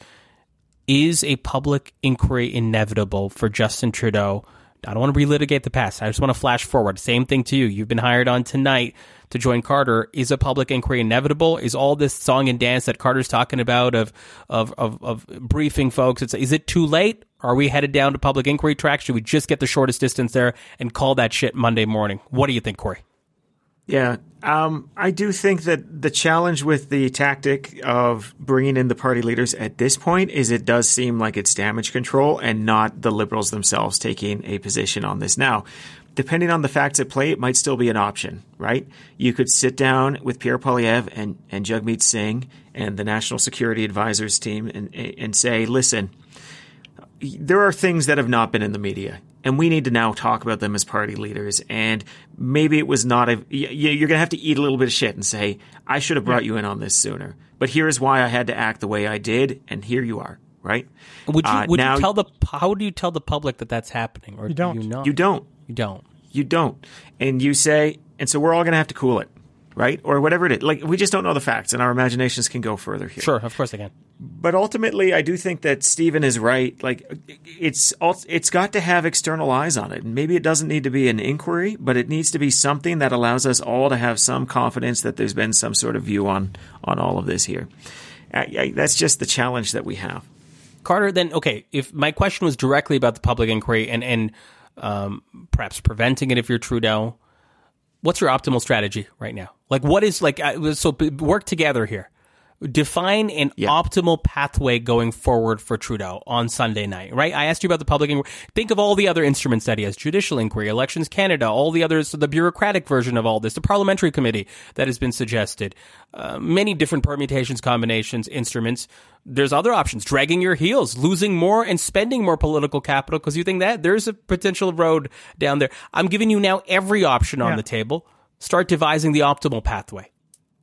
Is a public inquiry inevitable for Justin Trudeau? I don't want to relitigate the past. I just want to flash forward. Same thing to you. You've been hired on tonight to join Carter. Is a public inquiry inevitable? Is all this song and dance that Carter's talking about of of of, of briefing folks? It's, is it too late? Are we headed down to public inquiry track? Should we just get the shortest distance there and call that shit Monday morning? What do you think, Corey? Yeah, um, I do think that the challenge with the tactic of bringing in the party leaders at this point is it does seem like it's damage control and not the liberals themselves taking a position on this. Now, depending on the facts at play, it might still be an option, right? You could sit down with Pierre Poilievre and, and Jagmeet Singh and the National Security Advisors team and, and say, listen, there are things that have not been in the media and we need to now talk about them as party leaders. And maybe it was not a y- y- you're going to have to eat a little bit of shit and say i should have brought you in on this sooner. But here's why i had to act the way i did and here you are right? Would you Uh, would now- you tell the how do you tell the public that that's happening or You don't. do you not? you don't. You don't. you don't. And you say and so we're all going to have to cool it right or whatever it is like we just don't know the facts and our imaginations can go further here Sure, of course they can. but ultimately, I do think that Stephen is right. Like, it's it's got to have external eyes on it. And maybe it doesn't need to be an inquiry, but it needs to be something that allows us all to have some confidence that there's been some sort of view on on all of this here. I, I, that's just the challenge that we have. Carter, then okay. If my question was directly about the public inquiry and and um, perhaps preventing it if you're Trudeau, what's your optimal strategy right now? Like, what is like? So work together here. Define an optimal pathway going forward for Trudeau on Sunday night, right? I asked you about the public inquiry. Think of all the other instruments that he has: judicial inquiry, elections Canada, all the others, the bureaucratic version of all this, the parliamentary committee that has been suggested, uh, many different permutations, combinations, instruments. There's other options: dragging your heels, losing more, and spending more political capital because you think that there's a potential road down there. I'm giving you now every option on Yeah. the table. Start devising the optimal pathway.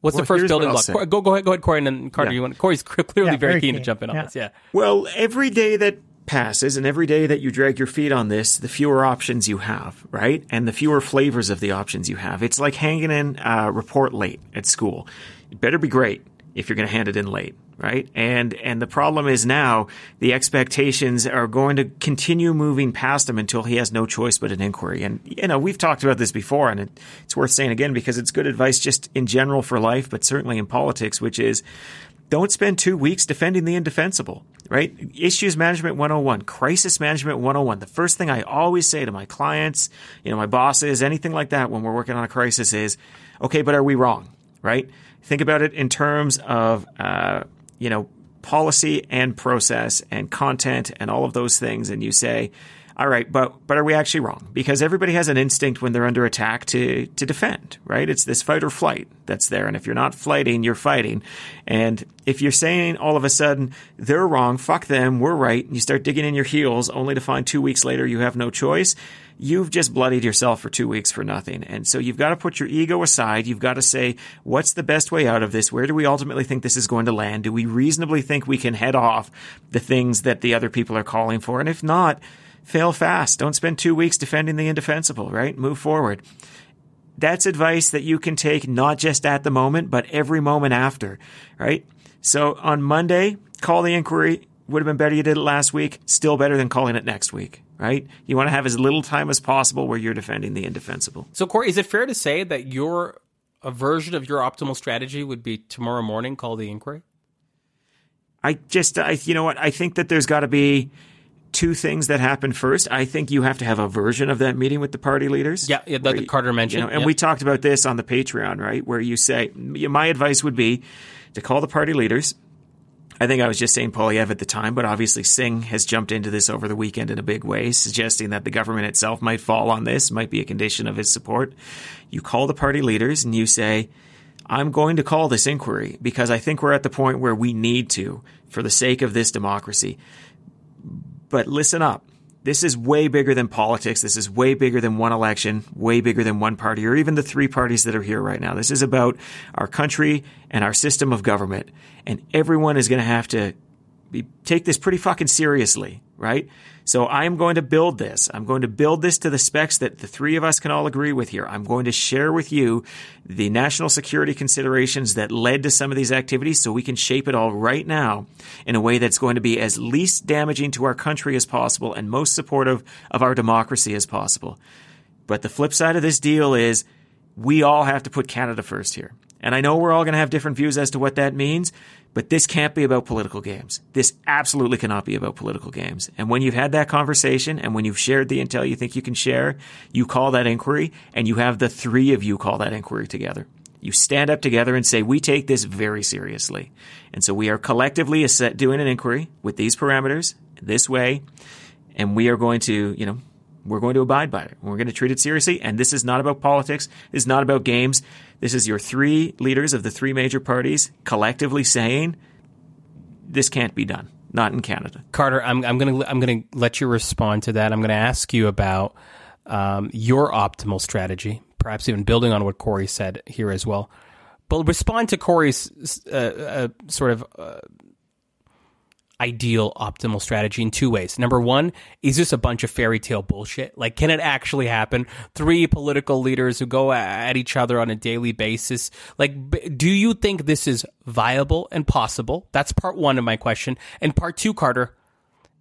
What's Well, the first building what block? say. Cor- Go, go ahead, go ahead, Corey, and then Carter. Yeah. You want? Corey's clearly Yeah, very, very keen, to jump in on Yeah. this. Yeah. Well, every day that passes and every day that you drag your feet on this, the fewer options you have, right? And the fewer flavors of the options you have. It's like hanging in a report late at school. It better be great. If you're going to hand it in late, right? And and the problem is now the expectations are going to continue moving past him until he has no choice but an inquiry. And you know, we've talked about this before, and it, it's worth saying again because it's good advice just in general for life, but certainly in politics, which is don't spend two weeks defending the indefensible, right? Issues management 101, crisis management 101. The first thing I always say to my clients, you know, my bosses, anything like that when we're working on a crisis is, okay, but are we wrong, right? Think about it in terms of, uh, you know, policy and process and content and all of those things. And you say, all right, but but are we actually wrong? Because everybody has an instinct when they're under attack to to defend, right? It's this fight or flight that's there, and if you're not fighting, you're fighting. And if you're saying all of a sudden they're wrong, fuck them, we're right, and you start digging in your heels, only to find two weeks later you have no choice, you've just bloodied yourself for two weeks for nothing. And so you've got to put your ego aside. You've got to say, what's the best way out of this? Where do we ultimately think this is going to land? Do we reasonably think we can head off the things that the other people are calling for? And if not, fail fast. Don't spend two weeks defending the indefensible, right? Move forward. That's advice that you can take not just at the moment, but every moment after, right? So on Monday, call the inquiry. Would have been better you did it last week. Still better than calling it next week, right? You want to have as little time as possible where you're defending the indefensible. So, Corey, is it fair to say that your a version of your optimal strategy would be tomorrow morning call the inquiry? I just, I, you know what? I think that there's got to be two things that happen first. I think you have to have a version of that meeting with the party leaders. Yeah, yeah that Carter mentioned. You know, and yeah. we talked about this on the Patreon, right? Where you say, my advice would be to call the party leaders. I think I was just saying Poilievre at the time, but obviously Singh has jumped into this over the weekend in a big way, suggesting that the government itself might fall on this, might be a condition of his support. You call the party leaders and you say, I'm going to call this inquiry because I think we're at the point where we need to for the sake of this democracy. But listen up. This is way bigger than politics. This is way bigger than one election, way bigger than one party, or even the three parties that are here right now. This is about our country and our system of government. And everyone is going to have to be, take this pretty fucking seriously, right? So I'm going to build this. I'm going to build this to the specs that the three of us can all agree with here. I'm going to share with you the national security considerations that led to some of these activities so we can shape it all right now in a way that's going to be as least damaging to our country as possible and most supportive of our democracy as possible. But the flip side of this deal is we all have to put Canada first here. And I know we're all going to have different views as to what that means, but this can't be about political games. This absolutely cannot be about political games. And when you've had that conversation and when you've shared the intel you think you can share, you call that inquiry and you have the three of you call that inquiry together. You stand up together and say, we take this very seriously. And so we are collectively doing an inquiry with these parameters this way. And we are going to, you know, we're going to abide by it. We're going to treat it seriously. And this is not about politics. This is not about games. This is your three leaders of the three major parties collectively saying this can't be done. Not in Canada. Carter, I'm, I'm going to I'm going to let you respond to that. I'm going to ask you about um, your optimal strategy, perhaps even building on what Corey said here as well. But respond to Corey's uh, uh, sort of uh, ideal optimal strategy in two ways. Number one, is this a bunch of fairy tale bullshit? Like, can it actually happen? Three political leaders who go at each other on a daily basis. Like, do you think this is viable and possible? That's part one of my question. And part two, Carter,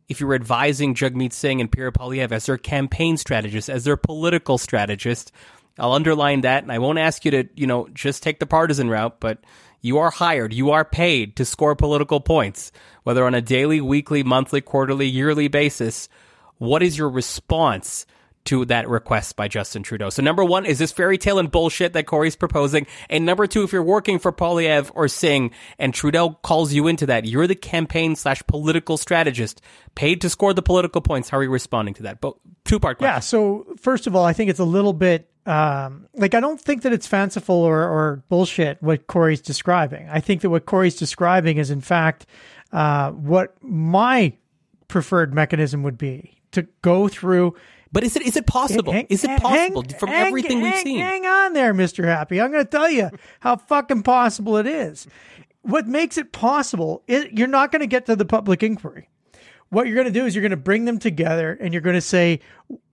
if you were advising Jagmeet Singh and Pierre Poilievre as their campaign strategist, as their political strategist, I'll underline that, and I won't ask you to, you know, just take the partisan route, but you are hired, you are paid to score political points, whether on a daily, weekly, monthly, quarterly, yearly basis. What is your response to that request by Justin Trudeau? So, number one, is this fairy tale and bullshit that Corey's proposing? And number two, if you're working for Poilievre or Singh and Trudeau calls you into that, you're the campaign slash political strategist paid to score the political points. How are you responding to that? But two part question. Yeah. So, first of all, I think it's a little bit um, like I don't think that it's fanciful or, or bullshit what Corey's describing. I think that what Corey's describing is in fact uh, what my preferred mechanism would be to go through. But is it is it possible? Hang, is it possible hang, from hang, everything we've seen? Hang on there, Mister Happy. I'm going to tell you how fucking possible it is. What makes it possible? Is, you're not going to get to the public inquiry what you're going to do is you're going to bring them together and you're going to say,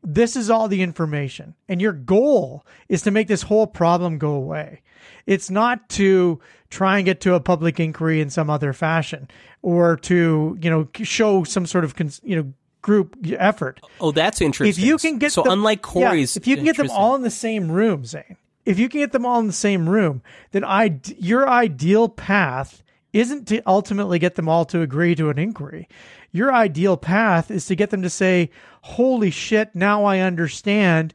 this is all the information, and your goal is to make this whole problem go away. It's not to try and get to a public inquiry in some other fashion or to, you know, show some sort of, you know, group effort. Oh, that's interesting. If you can get so them, unlike Corey's, yeah, if you can get them all in the same room, Zain, if you can get them all in the same room, then I, your ideal path isn't to ultimately get them all to agree to an inquiry. Your ideal path is to get them to say, "Holy shit! Now I understand.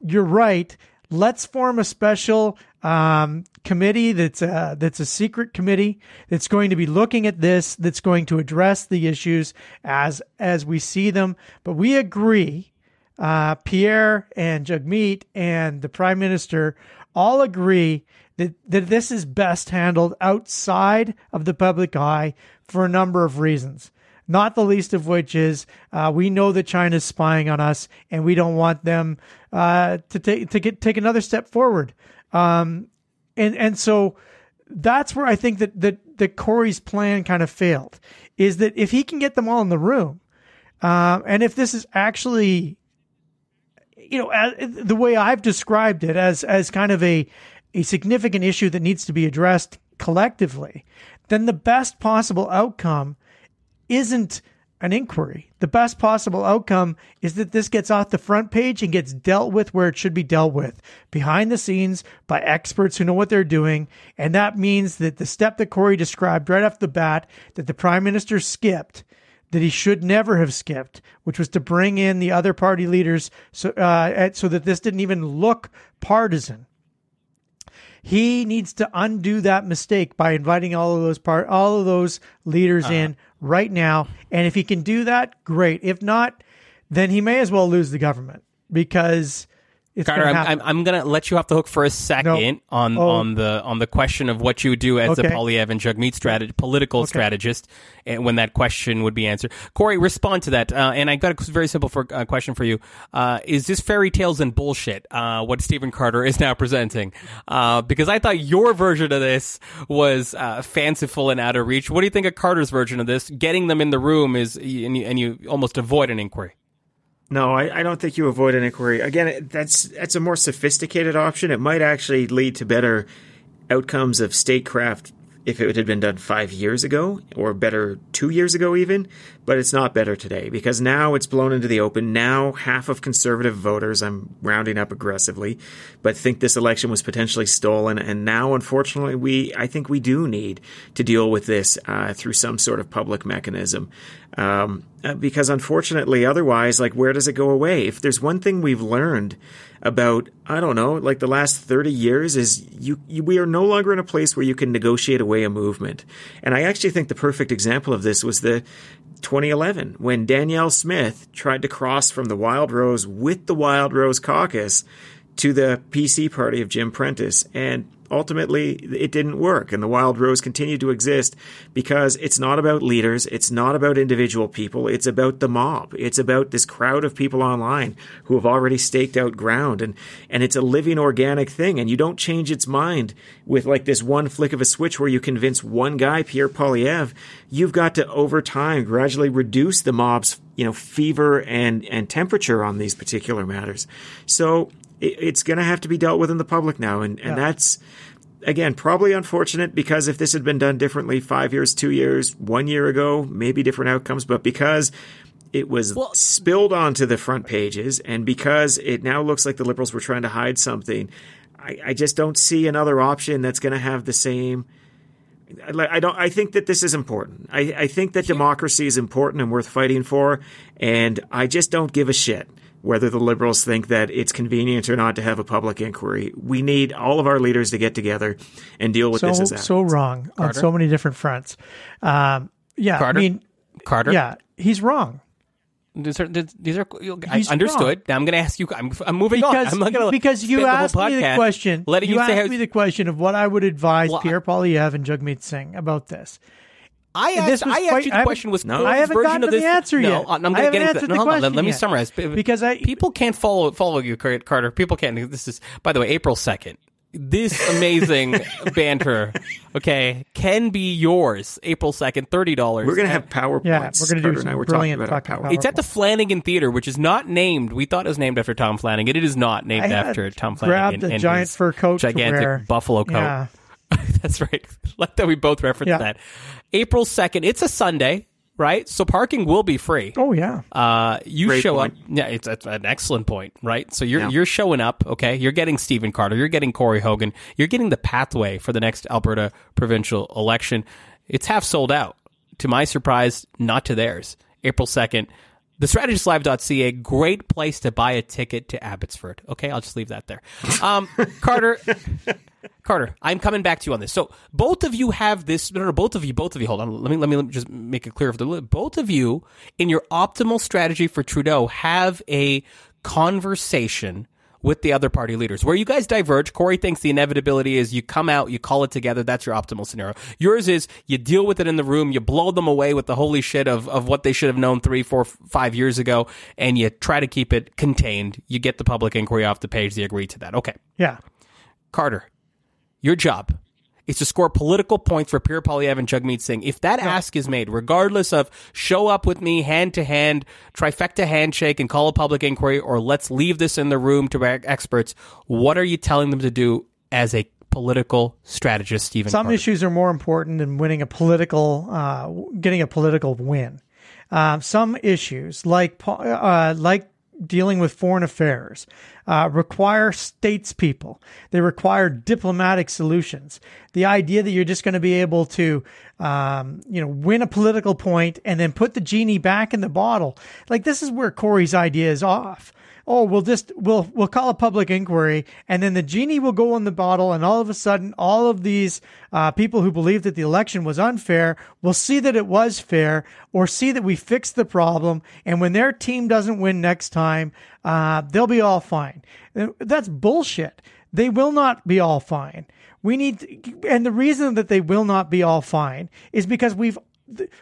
You're right. Let's form a special um, committee that's a, that's a secret committee that's going to be looking at this, that's going to address the issues as as we see them. But we agree, uh, Pierre and Jagmeet and the Prime Minister all agree that, that this is best handled outside of the public eye for a number of reasons. Not the least of which is uh, we know that China's spying on us, and we don't want them uh, to take to get take another step forward. Um, and and so that's where I think that that that Corey's plan kind of failed. Is that if he can get them all in the room, um, and if this is actually, you know, as, the way I've described it as as kind of a a significant issue that needs to be addressed collectively, then the best possible outcome isn't an inquiry. The best possible outcome is that this gets off the front page and gets dealt with where it should be dealt with behind the scenes by experts who know what they're doing. And that means that the step that Corey described right off the bat that the prime minister skipped, that he should never have skipped, which was to bring in the other party leaders so, uh, so that this didn't even look partisan. He needs to undo that mistake by inviting all of those part, all of those leaders uh-huh. in right now. And if he can do that, great. If not, then he may as well lose the government because it's Carter, I'm, I'm, I'm, gonna let you off the hook for a second on oh. on the on the question of what you would do as okay. a Poilievre and strategy, political okay. strategist, and when that question would be answered. Corey, respond to that. Uh, and I got a very simple for, uh, question for you: uh, Is this fairy tales and bullshit? Uh, what Stephen Carter is now presenting? Uh, because I thought your version of this was uh, fanciful and out of reach. What do you think of Carter's version of this? Getting them in the room is, and you, and you almost avoid an inquiry. No, I, I, don't think you avoid an inquiry. Again, that's that's a more sophisticated option. It might actually lead to better outcomes of statecraft if it had been done five years ago, or better two years ago even, but it's not better today because now it's blown into the open. Now half of conservative voters, I'm rounding up aggressively, but think this election was potentially stolen. And now, unfortunately, we, I think we do need to deal with this uh, through some sort of public mechanism. Um, uh, because unfortunately, otherwise, like, where does it go away? If there's one thing we've learned about, I don't know, like the last 30 years is you, you, we are no longer in a place where you can negotiate away a movement. And I actually think the perfect example of this was the 2011 when Danielle Smith tried to cross from the Wildrose with the Wildrose caucus to the PC party of Jim Prentice. And ultimately it didn't work. And the Wildrose continued to exist because it's not about leaders. It's not about individual people. It's about the mob. It's about this crowd of people online who have already staked out ground. And and it's a living organic thing. And you don't change its mind with like this one flick of a switch where you convince one guy Pierre Poilievre you've got to over time gradually reduce the mob's you know fever and and temperature on these particular matters. So it's going to have to be dealt with in the public now. And, and yeah. that's, again, probably unfortunate because if this had been done differently five years, two years, one year ago, maybe different outcomes. But because it was well, spilled onto the front pages and because it now looks like the liberals were trying to hide something, I, I just don't see another option that's going to have the same. I don't. I think that this is important. I, I think that democracy is important and worth fighting for, and I just don't give a shit whether the liberals think that it's convenient or not to have a public inquiry. We need all of our leaders to get together and deal with so, this as so wrong Carter? on so many different fronts. Um, yeah, Carter? I mean, Carter. Yeah, he's wrong. These are these are I understood. Wrong. Now I'm going to ask you. I'm, I'm moving because, on. I'm not going to because you asked me the question. Letting you, you asked me the question of what I would advise well, Pierre Poilievre and Jagmeet Singh about this. I asked, I asked you the question was no, I haven't gotten of this, the answer no, yet. I'm going to get into that. No, on, let, let me yet. summarize because I, people can't follow follow you, Carter. People can't. This is by the way, April second. this amazing banter, okay, can be yours April 2nd, $30. We're gonna have PowerPoints. Yeah, we're gonna do Carter and I some were talking about our PowerPoint. It's at the Flanagan Theater, which is not named. We thought it was named after Tom Flanagan. It is not named I after Tom Flanagan. grabbed a and giant fur coat to gigantic wear. buffalo coat. Yeah. That's right. Like that, we both referenced Yeah. that. April second. It's a Sunday, right? So parking will be free. Oh yeah. Uh, you Great show point. up. Yeah, it's, it's an excellent point, right? So you're Yeah. you're showing up. Okay, you're getting Stephen Carter. You're getting Corey Hogan. You're getting the pathway for the next Alberta provincial election. It's half sold out. To my surprise, not to theirs. April second. The strategistlive.ca, great place to buy a ticket to Abbotsford. Okay, I'll just leave that there. Um, Carter, Carter, I'm coming back to you on this. So both of you have this. No, no, both of you, both of you. Hold on. Let me let me just make it clear for the both of you in your optimal strategy for Trudeau have a conversation with the other party leaders where you guys diverge. Corey thinks the inevitability is you come out, you call it together. That's your optimal scenario. Yours is you deal with it in the room, you blow them away with the holy shit of, of what they should have known three, four, five years ago, and you try to keep it contained. You get the public inquiry off the page. They agree to that. Okay. Yeah. Carter, your job is to score political points for Pierre Poilievre and Jagmeet Singh. If that ask is made, regardless of show up with me hand to hand, trifecta handshake and call a public inquiry, or let's leave this in the room to experts, what are you telling them to do as a political strategist, Stephen Some Carter? issues are more important than winning a political, uh, getting a political win. Um, some issues, like po- uh, like dealing with foreign affairs, uh, require statespeople. They require diplomatic solutions. The idea that you're just going to be able to, um, you know, win a political point and then put the genie back in the bottle, like this is where Corey's idea is off oh, we'll just we'll we'll call a public inquiry, and then the genie will go in the bottle, and all of a sudden, all of these uh, people who believe that the election was unfair will see that it was fair, or see that we fixed the problem, and when their team doesn't win next time, uh, they'll be all fine. That's bullshit. They will not be all fine. We need, and the reason that they will not be all fine is because we've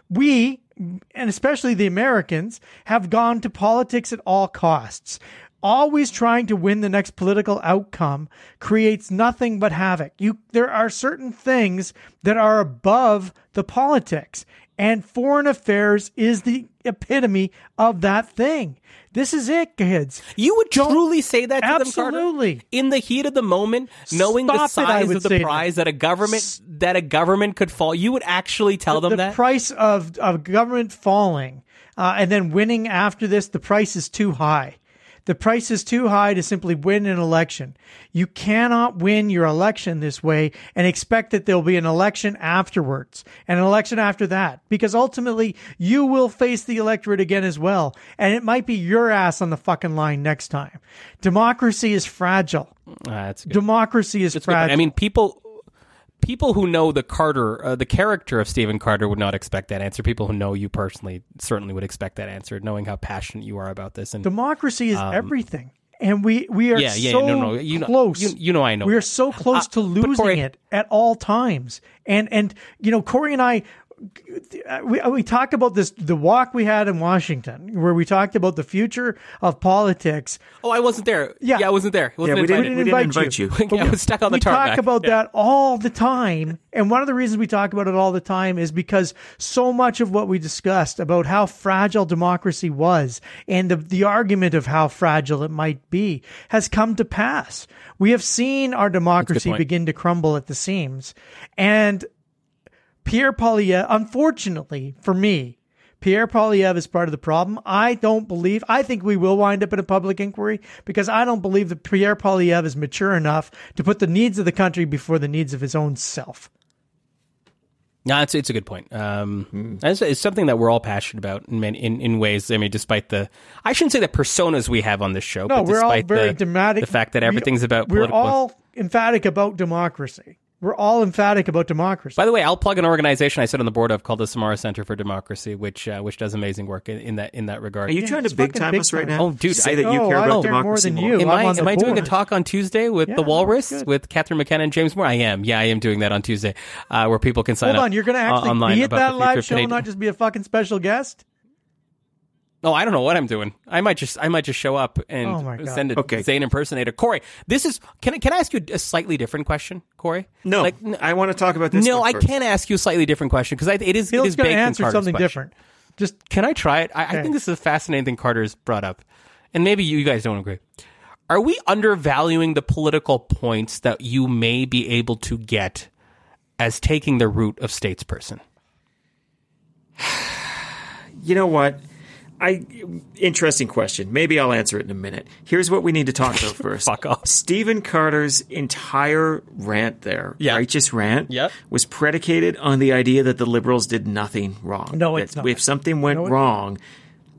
we and especially the Americans have gone to politics at all costs. Always trying to win the next political outcome creates nothing but havoc. You, there are certain things that are above the politics, and foreign affairs is the epitome of that thing. This is it, kids. You would truly say that to Absolutely. them, Carter? In the heat of the moment, knowing the Stop it, I size would of the say that. prize that. a government that a government could fall, you would actually tell them the that? The price of, of government falling uh, and then winning after this, the price is too high. The price is too high to simply win an election. You cannot win your election this way and expect that there'll be an election afterwards and an election after that because ultimately you will face the electorate again as well. And it might be your ass on the fucking line next time. Democracy is fragile. Ah, that's good. Democracy is It's good. fragile. I mean, people people who know the Carter, uh, the character of Stephen Carter, would not expect that answer. People who know you personally certainly would expect that answer, knowing how passionate you are about this. And democracy is everything. And we, we are Um, Yeah, yeah, so no, no, you know- close. you- you know I know We are so close Uh, to losing Corey- it at all times. And and you know, Corey and I we, we talked about this the walk we had in Washington where we talked about the future of politics. oh, I wasn't there. Yeah. yeah I wasn't there. I wasn't Yeah, we invited. didn't, we didn't invite you. I was stuck on the we tarmac. talk about Yeah. that all the time. And one of the reasons we talk about it all the time is because so much of what we discussed about how fragile democracy was and the, the argument of how fragile it might be has come to pass. We have seen our democracy begin to crumble at the seams. And Pierre Poilievre, unfortunately for me, Pierre Poilievre is part of the problem. I don't believe, I think we will wind up in a public inquiry because I don't believe that Pierre Poilievre is mature enough to put the needs of the country before the needs of his own self. No, it's it's a good point. Um, Hmm. it's, it's something that we're all passionate about in, many, in in ways. I mean, despite the, I shouldn't say the personas we have on this show. No, but we're all very the, dramatic. The fact that We- everything's about We're all emphatic about democracy. We're all emphatic about democracy. By the way, I'll plug an organization I sit on the board of called the Samara Center for Democracy, which uh, which does amazing work in, in that in that regard. Are you trying to it's big fucking time big us right time. now? Oh, dude, say I- that you No, care I about don't care more democracy than you. Am I'm I on the am I doing a talk on Tuesday with Yeah, the Walrus good. with Catherine McKenna and James Moore? I am. Yeah, I am doing that on Tuesday, uh, where people can sign Hold up. Hold on, you're going to actually be at that live show, Canadian- not just be a fucking special guest? Oh, I don't know what I'm doing. I might just I might just show up and Oh send a Okay. Zain impersonator. Corey, this is can I can I ask you a slightly different question, Corey? No, like n- I want to talk about this. no, one I can ask you a slightly different question because it is it Phil's is going to answer Carter's something question. different. Just Can I try it? I, I think this is a fascinating thing Carter's brought up, and maybe you guys don't agree. Are we undervaluing the political points that you may be able to get as taking the route of statesperson? You know what? I interesting question. Maybe I'll answer it in a minute. Here's what we need to talk about first. Fuck off. Stephen Carter's entire rant there, Yeah. righteous rant, Yep. was predicated on the idea that the liberals did nothing wrong. No, it's That not. If something went No, wrong,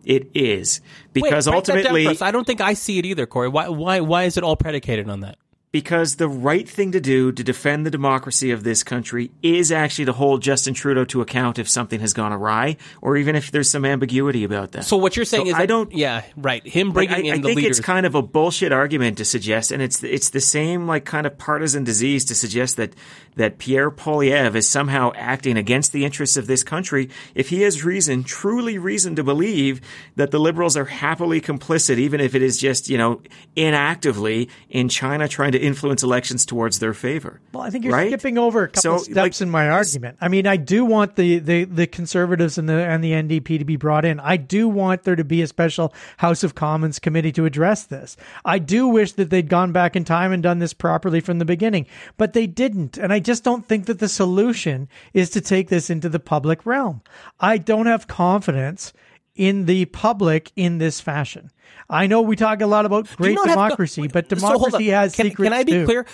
it is because Wait, break that down ultimately. I don't think I see it either, Corey. Why why why is it all predicated on that? Because the right thing to do to defend the democracy of this country is actually to hold Justin Trudeau to account if something has gone awry, or even if there's some ambiguity about that. So what you're saying So is I that- don't- yeah right him Like, bringing I, in I the think leaders. it's kind of a bullshit argument to suggest, and it's it's the same like kind of partisan disease to suggest that that Pierre Poilievre is somehow acting against the interests of this country if he has reason, truly reason to believe that the liberals are happily complicit, even if it is just you know inactively in China trying to influence elections towards their favor. Well, I think you're right? skipping over a couple So, steps like, in my argument. I mean, I do want the, the, the conservatives and the and the NDP to be brought in. I do want there to be a special House of Commons committee to address this. I do wish that they'd gone back in time and done this properly from the beginning, but they didn't. And I just don't think that the solution is to take this into the public realm. I don't have confidence in the public in this fashion. I know we talk a lot about great not have co- democracy, but So, democracy has can, secrets Can I be too. clear?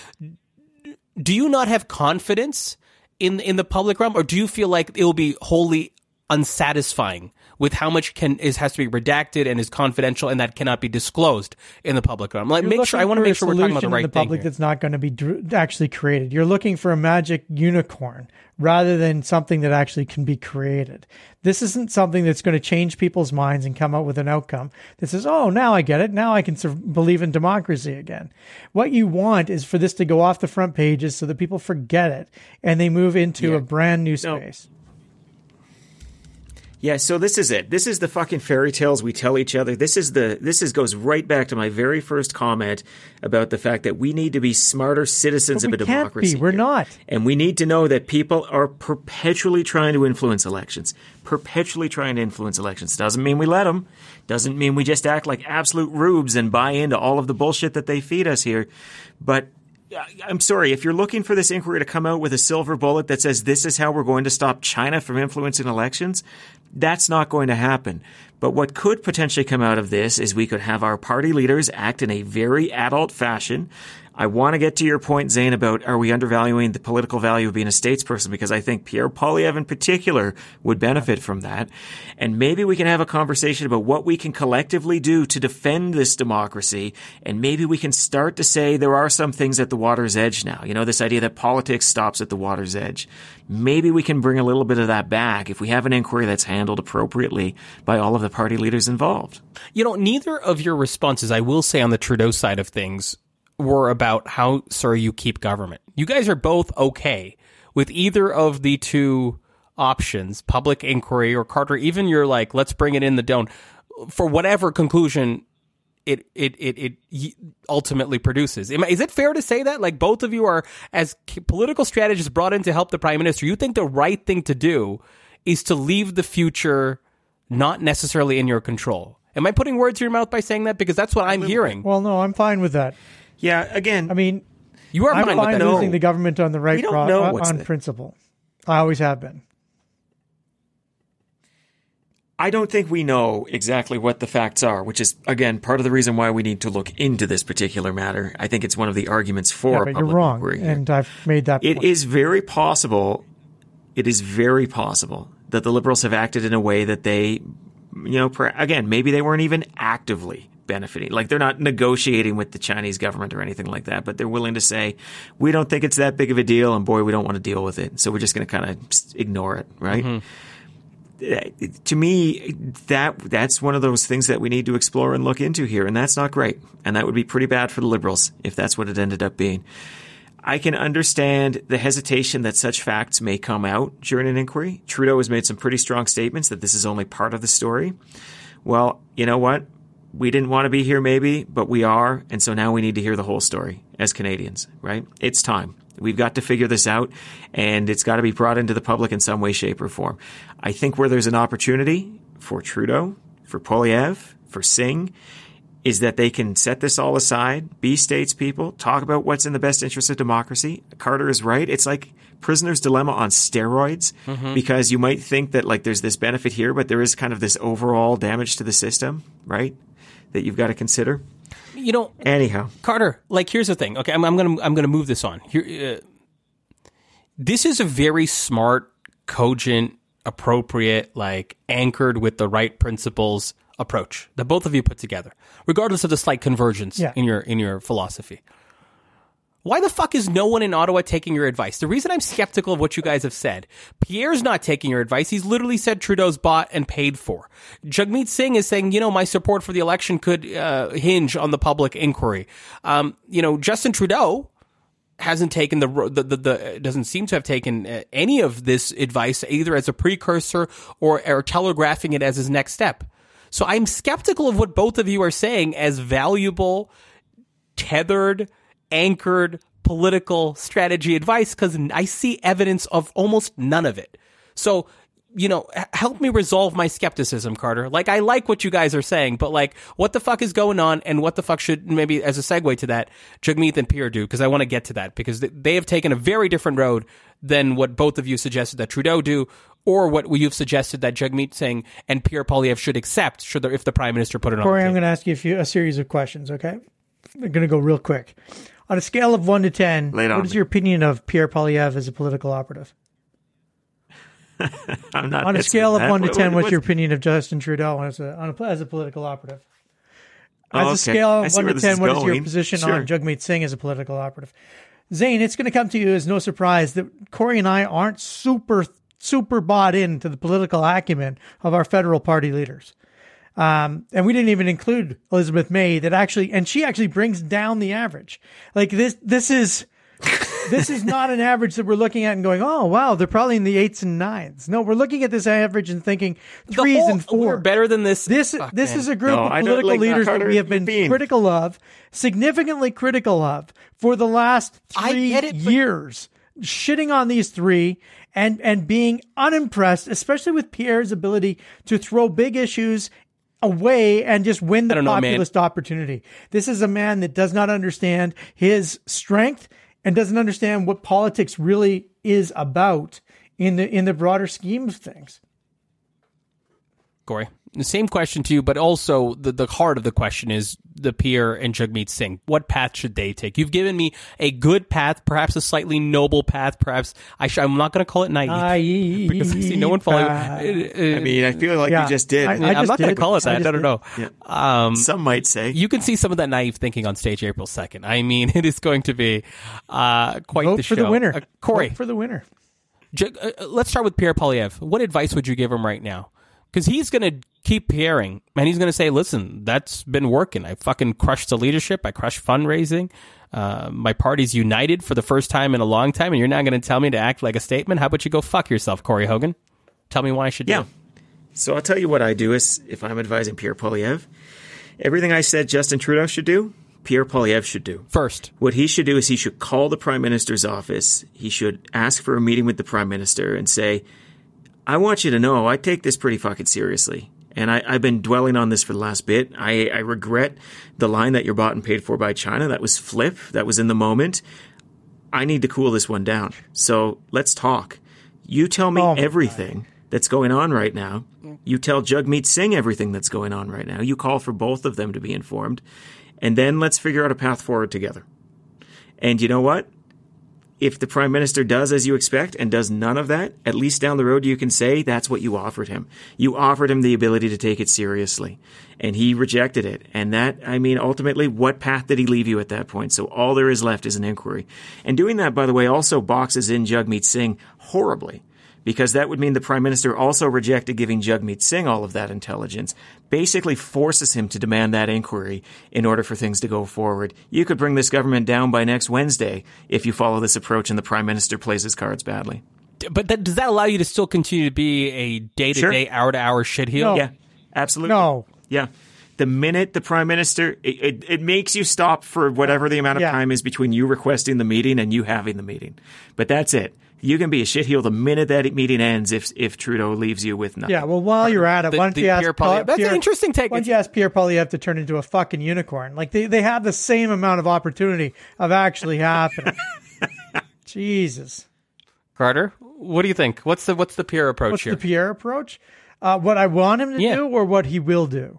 Do you not have confidence in in the public realm, or do you feel like it will be wholly unsatisfying with how much can is has to be redacted and is confidential and that cannot be disclosed in the public realm? Like, You're make sure I want to make sure we're talking about the right in the thing. public that's not going to be dr- actually created. You're looking for a magic unicorn rather than something that actually can be created. This isn't something that's going to change people's minds and come up with an outcome that says, "Oh, now I get it. Now I can sur- believe in democracy again." What you want is for this to go off the front pages so that people forget it and they move into a brand new No. Yeah, so this is it. This is the fucking fairy tales we tell each other. This is the this is goes right back to my very first comment about the fact that we need to be smarter citizens of a democracy. be. We're here. not. And we need to know that people are perpetually trying to influence elections. Perpetually trying to influence elections. Doesn't mean we let them. Doesn't mean we just act like absolute rubes and buy into all of the bullshit that they feed us here. But I'm sorry, if you're looking for this inquiry to come out with a silver bullet that says this is how we're going to stop China from influencing elections, that's not going to happen. But what could potentially come out of this is we could have our party leaders act in a very adult fashion. I want to get to your point, Zain, about are we undervaluing the political value of being a statesperson? Because I think Pierre Poilievre in particular would benefit from that. And maybe we can have a conversation about what we can collectively do to defend this democracy. And maybe we can start to say there are some things at the water's edge now. You know, this idea that politics stops at the water's edge. Maybe we can bring a little bit of that back if we have an inquiry that's handled appropriately by all of the party leaders involved. You know, neither of your responses, I will say, on the Trudeau side of things, were about how, sir, you keep government. You guys are both okay with either of the two options, public inquiry or Carter, even you're like, let's bring it in the dome for whatever conclusion it it it it ultimately produces. Is it fair to say that like both of you are as political strategists brought in to help the prime minister? You think the right thing to do is to leave the future not necessarily in your control. Am I putting words in your mouth by saying that? Because that's what I'm hearing. Well, no, I'm fine with that. Yeah, again, I mean, You are I'm fine fine with that. No. losing the government on the right pro- uh, on the- principle. I always have been. I don't think we know exactly what the facts are, which is again part of the reason why we need to look into this particular matter. I think it's one of the arguments for Yeah, a but you're wrong, inquiry here. and I've made that. It point. is very possible. It is very possible that the liberals have acted in a way that they, you know, again, maybe they weren't even actively benefiting. Like they're not negotiating with the Chinese government or anything like that, but they're willing to say, we don't think it's that big of a deal, and boy, we don't want to deal with it. So we're just going to kind of ignore it, right? Uh, to me, that that's one of those things that we need to explore and look into here, and that's not great. And that would be pretty bad for the liberals if that's what it ended up being. I can understand the hesitation that such facts may come out during an inquiry. Trudeau has made some pretty strong statements that this is only part of the story. well, you know what? We didn't want to be here, maybe, but we are. And so now we need to hear the whole story as Canadians, right? It's time. We've got to figure this out, and it's got to be brought into the public in some way, shape, or form. I think where there's an opportunity for Trudeau, for Poilievre, for Singh, is that they can set this all aside, be statespeople, talk about what's in the best interest of democracy. Carter is right. It's like prisoner's dilemma on steroids Mm-hmm. because you might think that like there's this benefit here, but there is kind of this overall damage to the system, right? That you've got to consider. You know, Anyhow, Carter, like here's the thing. Okay, I'm, I'm gonna I'm gonna move this on. Here, uh, this is a very smart, cogent, appropriate, like anchored with the right principles approach that both of you put together, regardless of the slight convergence Yeah. in your in your philosophy. Why the fuck is no one in Ottawa taking your advice? The reason I'm skeptical of what you guys have said, Pierre's not taking your advice. He's literally said Trudeau's bought and paid for. Jagmeet Singh is saying, you know, my support for the election could uh, hinge on the public inquiry. Um, you know, Justin Trudeau hasn't taken the, the, the, the doesn't seem to have taken uh, any of this advice either as a precursor or, or telegraphing it as his next step. So I'm skeptical of what both of you are saying as valuable, tethered, anchored political strategy advice because I see evidence of almost none of it. So, you know, help me resolve my skepticism, Carter. Like, I like what you guys are saying, but like, what the fuck is going on and what the fuck should maybe as a segue to that, Jagmeet and Pierre do? Because I want to get to that because they have taken a very different road than what both of you suggested that Trudeau do. Or what you've suggested that Jagmeet Singh and Pierre Poilievre should accept, should there, if the prime minister put it on. Corey, I'm going to ask you a, few, a series of questions, okay? I'm going to go real quick. On a scale of 1 to 10, Lay it on what is me. your opinion of Pierre Poilievre as a political operative? I'm not On a scale of that. 1 to 10, what- what's your opinion of Justin Trudeau as a, on a, as a political operative? As Oh, a scale of 1 to 10, is what is your position Sure. on Jagmeet Singh as a political operative? Zain, it's going to come to you as no surprise that Corey and I aren't super, super bought into the political acumen of our federal party leaders. Um, and we didn't even include Elizabeth May that actually, and she actually brings down the average. Like this, this is, this is not an average that we're looking at and going, oh wow, they're probably in the eights and nines. No, we're looking at this average and thinking threes whole- and 4 We're better than this. this Fuck, this man. is a group No, of political like leaders that Carter. we have been being- critical of, significantly critical of for the last I three get it, but- years, shitting on these three and and being unimpressed, especially with Pierre's ability to throw big issues away and just win the don't know, man. populist opportunity. This is a man that does not understand his strength and doesn't understand what politics really is about in the in the broader scheme of things. Corey. The same question to you, but also the, the heart of the question is the Pierre and Jagmeet Singh. What path should they take? You've given me a good path, perhaps a slightly noble path, perhaps I sh- I'm not going to call it naive. Naive because I see no one following. path. I mean, I feel like Yeah. you just did. I- I'm just not going to call it I that. just I don't know. Yeah. Um, Some might say. you can see some of that naive thinking on stage April 2nd. I mean, it is going to be uh, quite Vote the for the winner. Uh, Corey, Vote for the winner. J- uh, uh, let's start with Pierre Poilievre. What advice would you give him right now? Because he's going to keep hearing and he's going to say, "Listen, that's been working. I fucking crushed the leadership. I crushed fundraising. Uh, my party's united for the first time in a long time, and you're not going to tell me to act like a statement. How about you go fuck yourself, Corey Hogan? Tell me why I should do Yeah. it. So I'll tell you what I do is if I'm advising Pierre Poilievre, everything I said Justin Trudeau should do, Pierre Poilievre should do. First, What he should do is he should call the prime minister's office. He should ask for a meeting with the prime minister and say, I want you to know I take this pretty fucking seriously. And I, I've been dwelling on this for the last bit. I, I regret the line that you're bought and paid for by China. That was flip. That was in the moment. I need to cool this one down. So let's talk. You tell me Oh everything that's going on right now. You tell Jagmeet Singh everything that's going on right now. You call for both of them to be informed. And then let's figure out a path forward together. And you know what? If the prime minister does as you expect and does none of that, at least down the road you can say that's what you offered him. You offered him the ability to take it seriously. And he rejected it. And that, I mean, ultimately, what path did he leave you at that point? So all there is left is an inquiry. And doing that, by the way, also boxes in Jagmeet Singh horribly. Because that would mean the Prime Minister also rejected giving Jagmeet Singh all of that intelligence, basically forces him to demand that inquiry in order for things to go forward. You could bring this government down by next Wednesday if you follow this approach and the Prime Minister plays his cards badly. But that, does that allow you to still continue to be a day to day, hour to hour shit heel? No. Yeah, absolutely. No, Yeah. The minute the prime minister, it, it, it makes you stop for whatever the amount of Yeah. time is between you requesting the meeting and you having the meeting. But that's it. You can be a shitheel the minute that meeting ends if if Trudeau leaves you with nothing. Yeah, well, while you're at it, The- why don't the you ask Pierre Paul- Poilievre- that's an interesting take. Why don't you ask Pierre Poilievre to turn into a fucking unicorn? Like they, they have the same amount of opportunity of actually happening. Jesus, Carter, what do you think? What's the what's the Pierre approach what's here? the Pierre approach? Uh, what I want him to Yeah. do, or what he will do?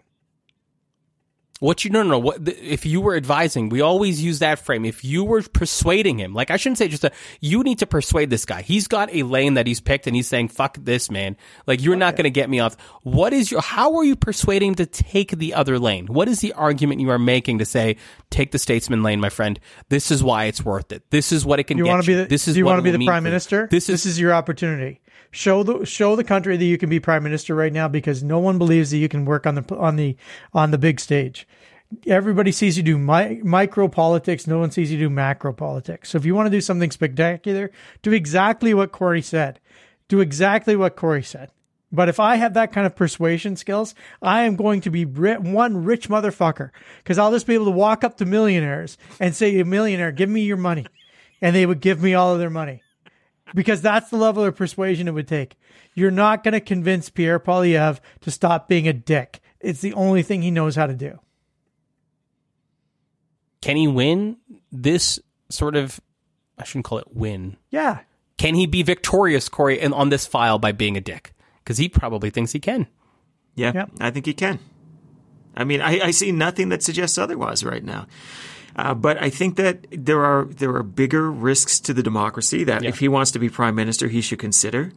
What you no no no what if you were advising we always use that frame. If you were persuading him like I shouldn't say just a you need to persuade this guy. He's got a lane that he's picked and he's saying fuck this man. Like you're not going to get me off. What is your how are you persuading him to take the other lane? What is the argument you are making to say take the statesman lane my friend. This is why it's worth it. This is what it can You want to be the, this is do you want to be the prime minister? this is this is your opportunity. Show the show the country that you can be prime minister right now because no one believes that you can work on the on the on the big stage. Everybody sees you do mi- micro politics. No one sees you do macro politics. So if you want to do something spectacular, do exactly what Corey said. Do exactly what Corey said. But if I have that kind of persuasion skills, I am going to be one rich motherfucker because I'll just be able to walk up to millionaires and say, "A millionaire, give me your money," and they would give me all of their money because that's the level of persuasion it would take. You're not going to convince Pierre Poilievre to stop being a dick. It's the only thing he knows how to do. can he win this sort of I shouldn't call it win Yeah. can he be victorious Corey in, on this file by being a dick because he probably thinks he can Yeah, Yep. I think he can. I mean, I, I see nothing that suggests otherwise right now. Uh, but I think that there are there are bigger risks to the democracy that if he wants to be prime minister, he should consider.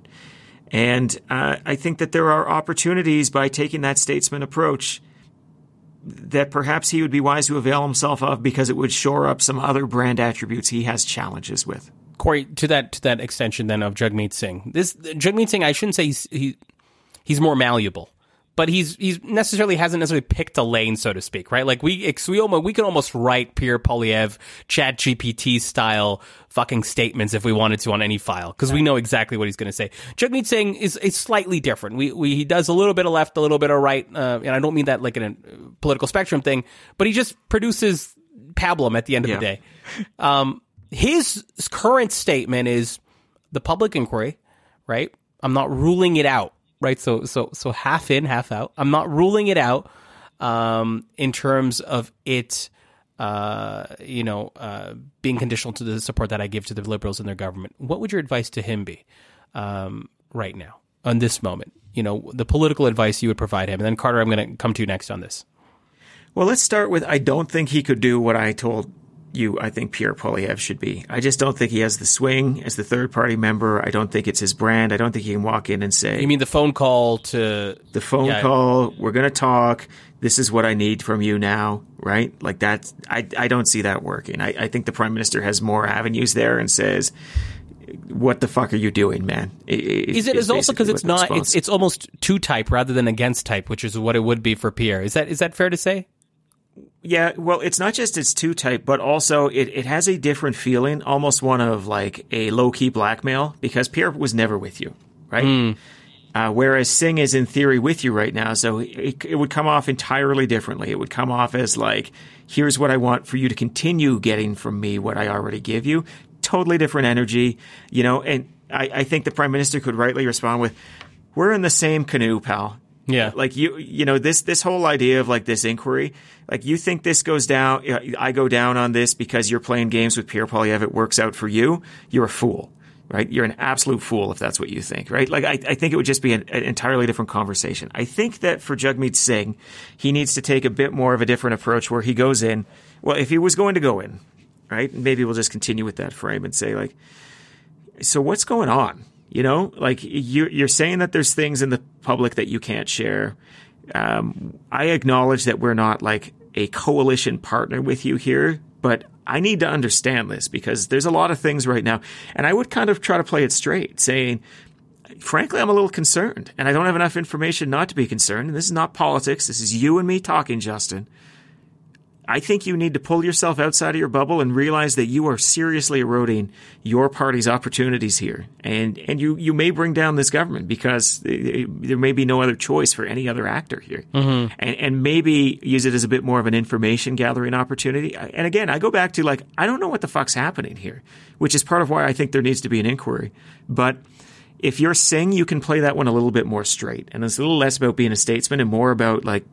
And uh, I think that there are opportunities by taking that statesman approach that perhaps he would be wise to avail himself of because it would shore up some other brand attributes he has challenges with. Corey, to that to that extension then of Jagmeet Singh. This Jagmeet Singh, I shouldn't say he's he, he's more malleable, but he's he's necessarily hasn't necessarily picked a lane, so to speak, right? Like we ex- we almost we could almost write Pierre Poilievre, Chat GPT style fucking statements if we wanted to on any file because we know exactly what he's going to say. Jagmeet Singh is is slightly different. We we he does a little bit of left, a little bit of right, uh, and I don't mean that like in a political spectrum thing, but he just produces pablum at the end of the day. Um, his current statement is the public inquiry, right? I'm not ruling it out, right? So, so, so half in, half out. I'm not ruling it out, um, in terms of it, uh, you know, uh, being conditional to the support that I give to the liberals and their government. What would your advice to him be, um, right now, on this moment? You know, the political advice you would provide him. And then Carter, I'm going to come to you next on this. Well, let's start with I don't think he could do what I told you I think Pierre Poilievre should be. I just don't think he has the swing as the third party member. I don't think it's his brand. I don't think he can walk in and say, You mean the phone call to the phone Yeah. call, we're going to talk. This is what I need from you now, right? Like that. I, I don't see that working. I, I think the prime minister has more avenues there and says, what the fuck are you doing, man? Is it is also because it's not it's it's almost two type rather than against type, which is what it would be for Pierre. Is that is that fair to say? Yeah, well, it's not just it's two type, but also it, it has a different feeling, almost one of like a low key blackmail, because Pierre was never with you, right? Uh, whereas Singh is in theory with you right now, so it, it would come off entirely differently. It would come off as like, here's what I want for you to continue getting from me what I already give you. Totally different energy, you know, and I, I think the prime minister could rightly respond with, we're in the same canoe, pal. Yeah. Like you, you know, this, this whole idea of like this inquiry, like you think this goes down, I go down on this because you're playing games with Pierre Poilievre. It works out for you. You're a fool, right? You're an absolute fool if that's what you think, right? Like I, I think it would just be an, an entirely different conversation. I think that for Jagmeet Singh, he needs to take a bit more of a different approach where he goes in. Well, if he was going to go in, right? Maybe we'll just continue with that frame and say like, so what's going on? You know, like you're, you're saying that there's things in the public that you can't share. Um, I acknowledge that we're not like a coalition partner with you here, but I need to understand this because there's a lot of things right now. And I would kind of try to play it straight, saying, frankly, I'm a little concerned and I don't have enough information not to be concerned. And this is not politics. This is you and me talking, Justin. I think you need to pull yourself outside of your bubble and realize that you are seriously eroding your party's opportunities here. And, and you, you may bring down this government because there may be no other choice for any other actor here. Mm-hmm. And, and maybe use it as a bit more of an information gathering opportunity. And again, I go back to like, I don't know what the fuck's happening here, which is part of why I think there needs to be an inquiry. But if you're Singh, you can play that one a little bit more straight. And it's a little less about being a statesman and more about like,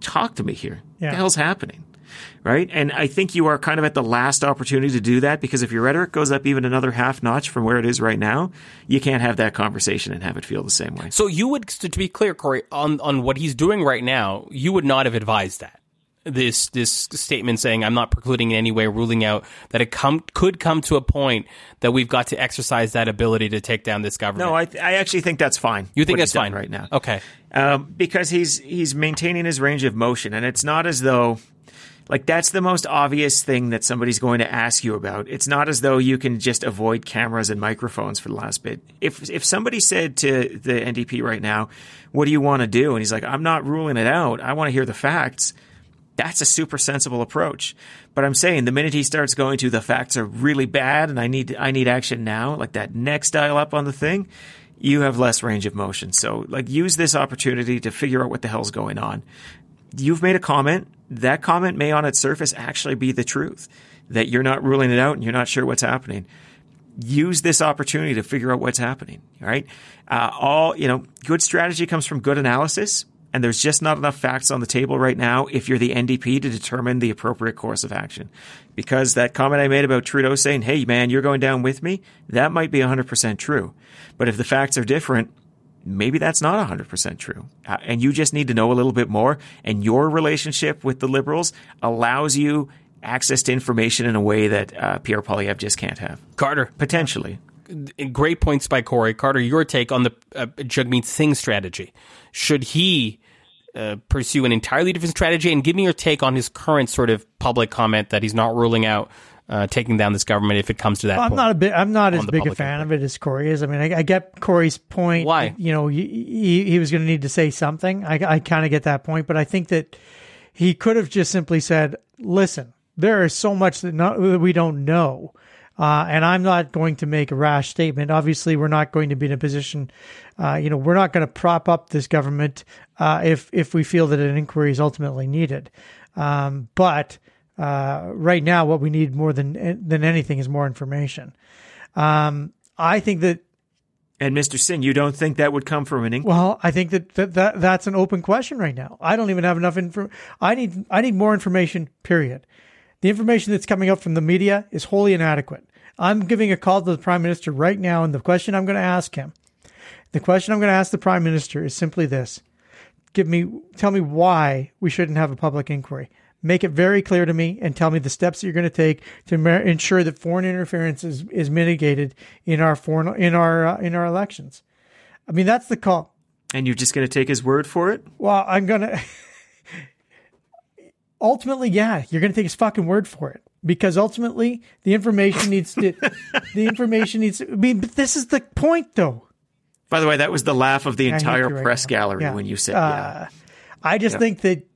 talk to me here. Yeah. What the hell's happening? Right? And I think you are kind of at the last opportunity to do that because if your rhetoric goes up even another half notch from where it is right now, you can't have that conversation and have it feel the same way. So you would, to be clear, Corey, on on what he's doing right now, you would not have advised that this this statement saying I'm not precluding in any way, ruling out that it come could come to a point that we've got to exercise that ability to take down this government. No, I, I actually think that's fine. You think that's fine right now? Okay, um, because he's he's maintaining his range of motion, and it's not as though like that's the most obvious thing that somebody's going to ask you about. It's not as though you can just avoid cameras and microphones for the last bit. If if somebody said to the NDP right now, "What do you want to do?" and he's like, "I'm not ruling it out. I want to hear the facts." That's a super sensible approach. But I'm saying the minute he starts going to the facts are really bad and I need I need action now, like that next dial up on the thing, you have less range of motion. So like use this opportunity to figure out what the hell's going on. You've made a comment that comment may on its surface actually be the truth, that you're not ruling it out and you're not sure what's happening. Use this opportunity to figure out what's happening. Right? Uh, all you know, good strategy comes from good analysis, and there's just not enough facts on the table right now if you're the NDP to determine the appropriate course of action. Because that comment I made about Trudeau saying, "Hey, man, you're going down with me," that might be 100% true. But if the facts are different, maybe that's not 100% true. Uh, and you just need to know a little bit more. And your relationship with the liberals allows you access to information in a way that uh, Pierre Poilievre just can't have. Carter. Potentially. Great points by Corey. Carter, your take on the uh, Jagmeet Singh strategy. Should he uh, pursue an entirely different strategy? And give me your take on his current sort of public comment that he's not ruling out uh, taking down this government if it comes to that. I'm not a bit. I'm not as big a fan of it as Corey is. I mean, I, I get Corey's point. Why? You know, he, he, he was going to need to say something. I, I kind of get that point, but I think that he could have just simply said, "Listen, there is so much that, not, that we don't know." Uh, and I'm not going to make a rash statement. Obviously, we're not going to be in a position, uh, you know, we're not going to prop up this government uh, if if we feel that an inquiry is ultimately needed. Um, but uh, right now, what we need more than than anything is more information. Um, I think that. And Mr. Singh, you don't think that would come from an inquiry? Well, I think that, that, that that's an open question right now. I don't even have enough info. I need I need more information. Period. The information that's coming up from the media is wholly inadequate. I'm giving a call to the prime minister right now, and the question I'm going to ask him, the question I'm going to ask the prime minister is simply this: Give me, tell me why we shouldn't have a public inquiry make it very clear to me and tell me the steps that you're going to take to ensure that foreign interference is, is mitigated in our foreign in our uh, in our elections. I mean, that's the call. And you're just going to take his word for it? Well, I'm going to. ultimately, yeah, you're going to take his fucking word for it because ultimately the information needs to. the information needs. To, I mean, but this is the point, though. By the way, that was the laugh of the entire press now. gallery yeah. when you said, uh, "Yeah." I just yeah. think that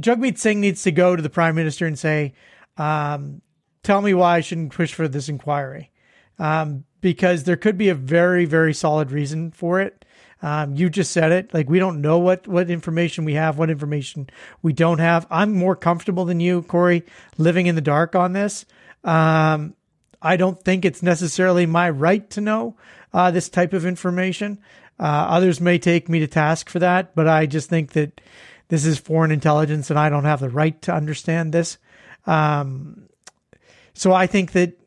Jagmeet Singh needs to go to the prime minister and say, um, "Tell me why I shouldn't push for this inquiry," um, because there could be a very, very solid reason for it. Um, you just said it. Like we don't know what what information we have, what information we don't have. I'm more comfortable than you, Corey, living in the dark on this. Um, I don't think it's necessarily my right to know uh, this type of information. Uh, others may take me to task for that, but I just think that this is foreign intelligence and I don't have the right to understand this. Um, so I think that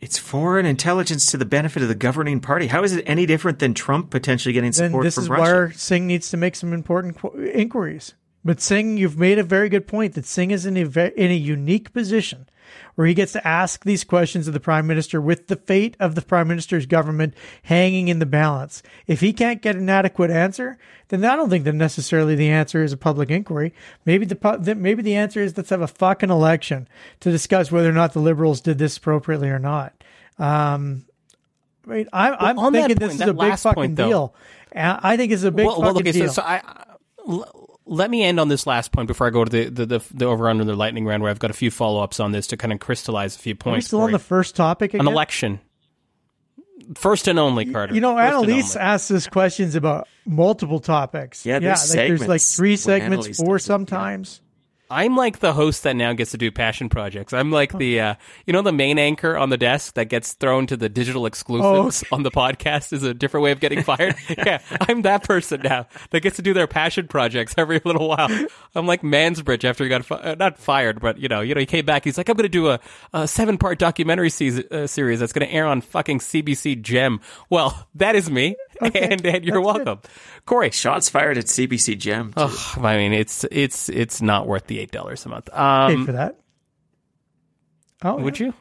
it's foreign intelligence to the benefit of the governing party. How is it any different than Trump potentially getting support this from is Russia? where Singh needs to make some important inquiries. But Singh, you've made a very good point that Singh is in a, in a unique position where he gets to ask these questions of the prime minister with the fate of the prime minister's government hanging in the balance. If he can't get an adequate answer, then I don't think that necessarily the answer is a public inquiry. Maybe the maybe the answer is let's have a fucking election to discuss whether or not the liberals did this appropriately or not. Um, I mean, I'm, well, I'm thinking point, this is a big fucking point, deal. I think it's a big well, fucking well, okay, deal. So, so I, let me end on this last point before I go to the the, the, the over under the lightning round, where I've got a few follow ups on this to kind of crystallize a few Are we points. still for on the first topic again? an election. First and only, Carter. You know, First and Annalise asks us questions about multiple topics. Yeah, there's like there's like three segments, Annalise four does it, yeah. sometimes. I'm like the host that now gets to do passion projects. I'm like the, uh, you know, the main anchor on the desk that gets thrown to the digital exclusives Oh, on the podcast is a different way of getting fired. yeah, I'm that person now that gets to do their passion projects every little while. I'm like Mansbridge after he got fi- uh, not fired, but you know, you know, he came back. He's like, I'm going to do a, a seven part documentary season, uh, series that's going to air on fucking CBC Gem. Well, that is me, and, and you're welcome, Corey. Shots fired at CBC Gem. too. Ugh, I mean, it's it's it's not worth the eight dollars a month. Pay Um, for that. Oh, would yeah. you?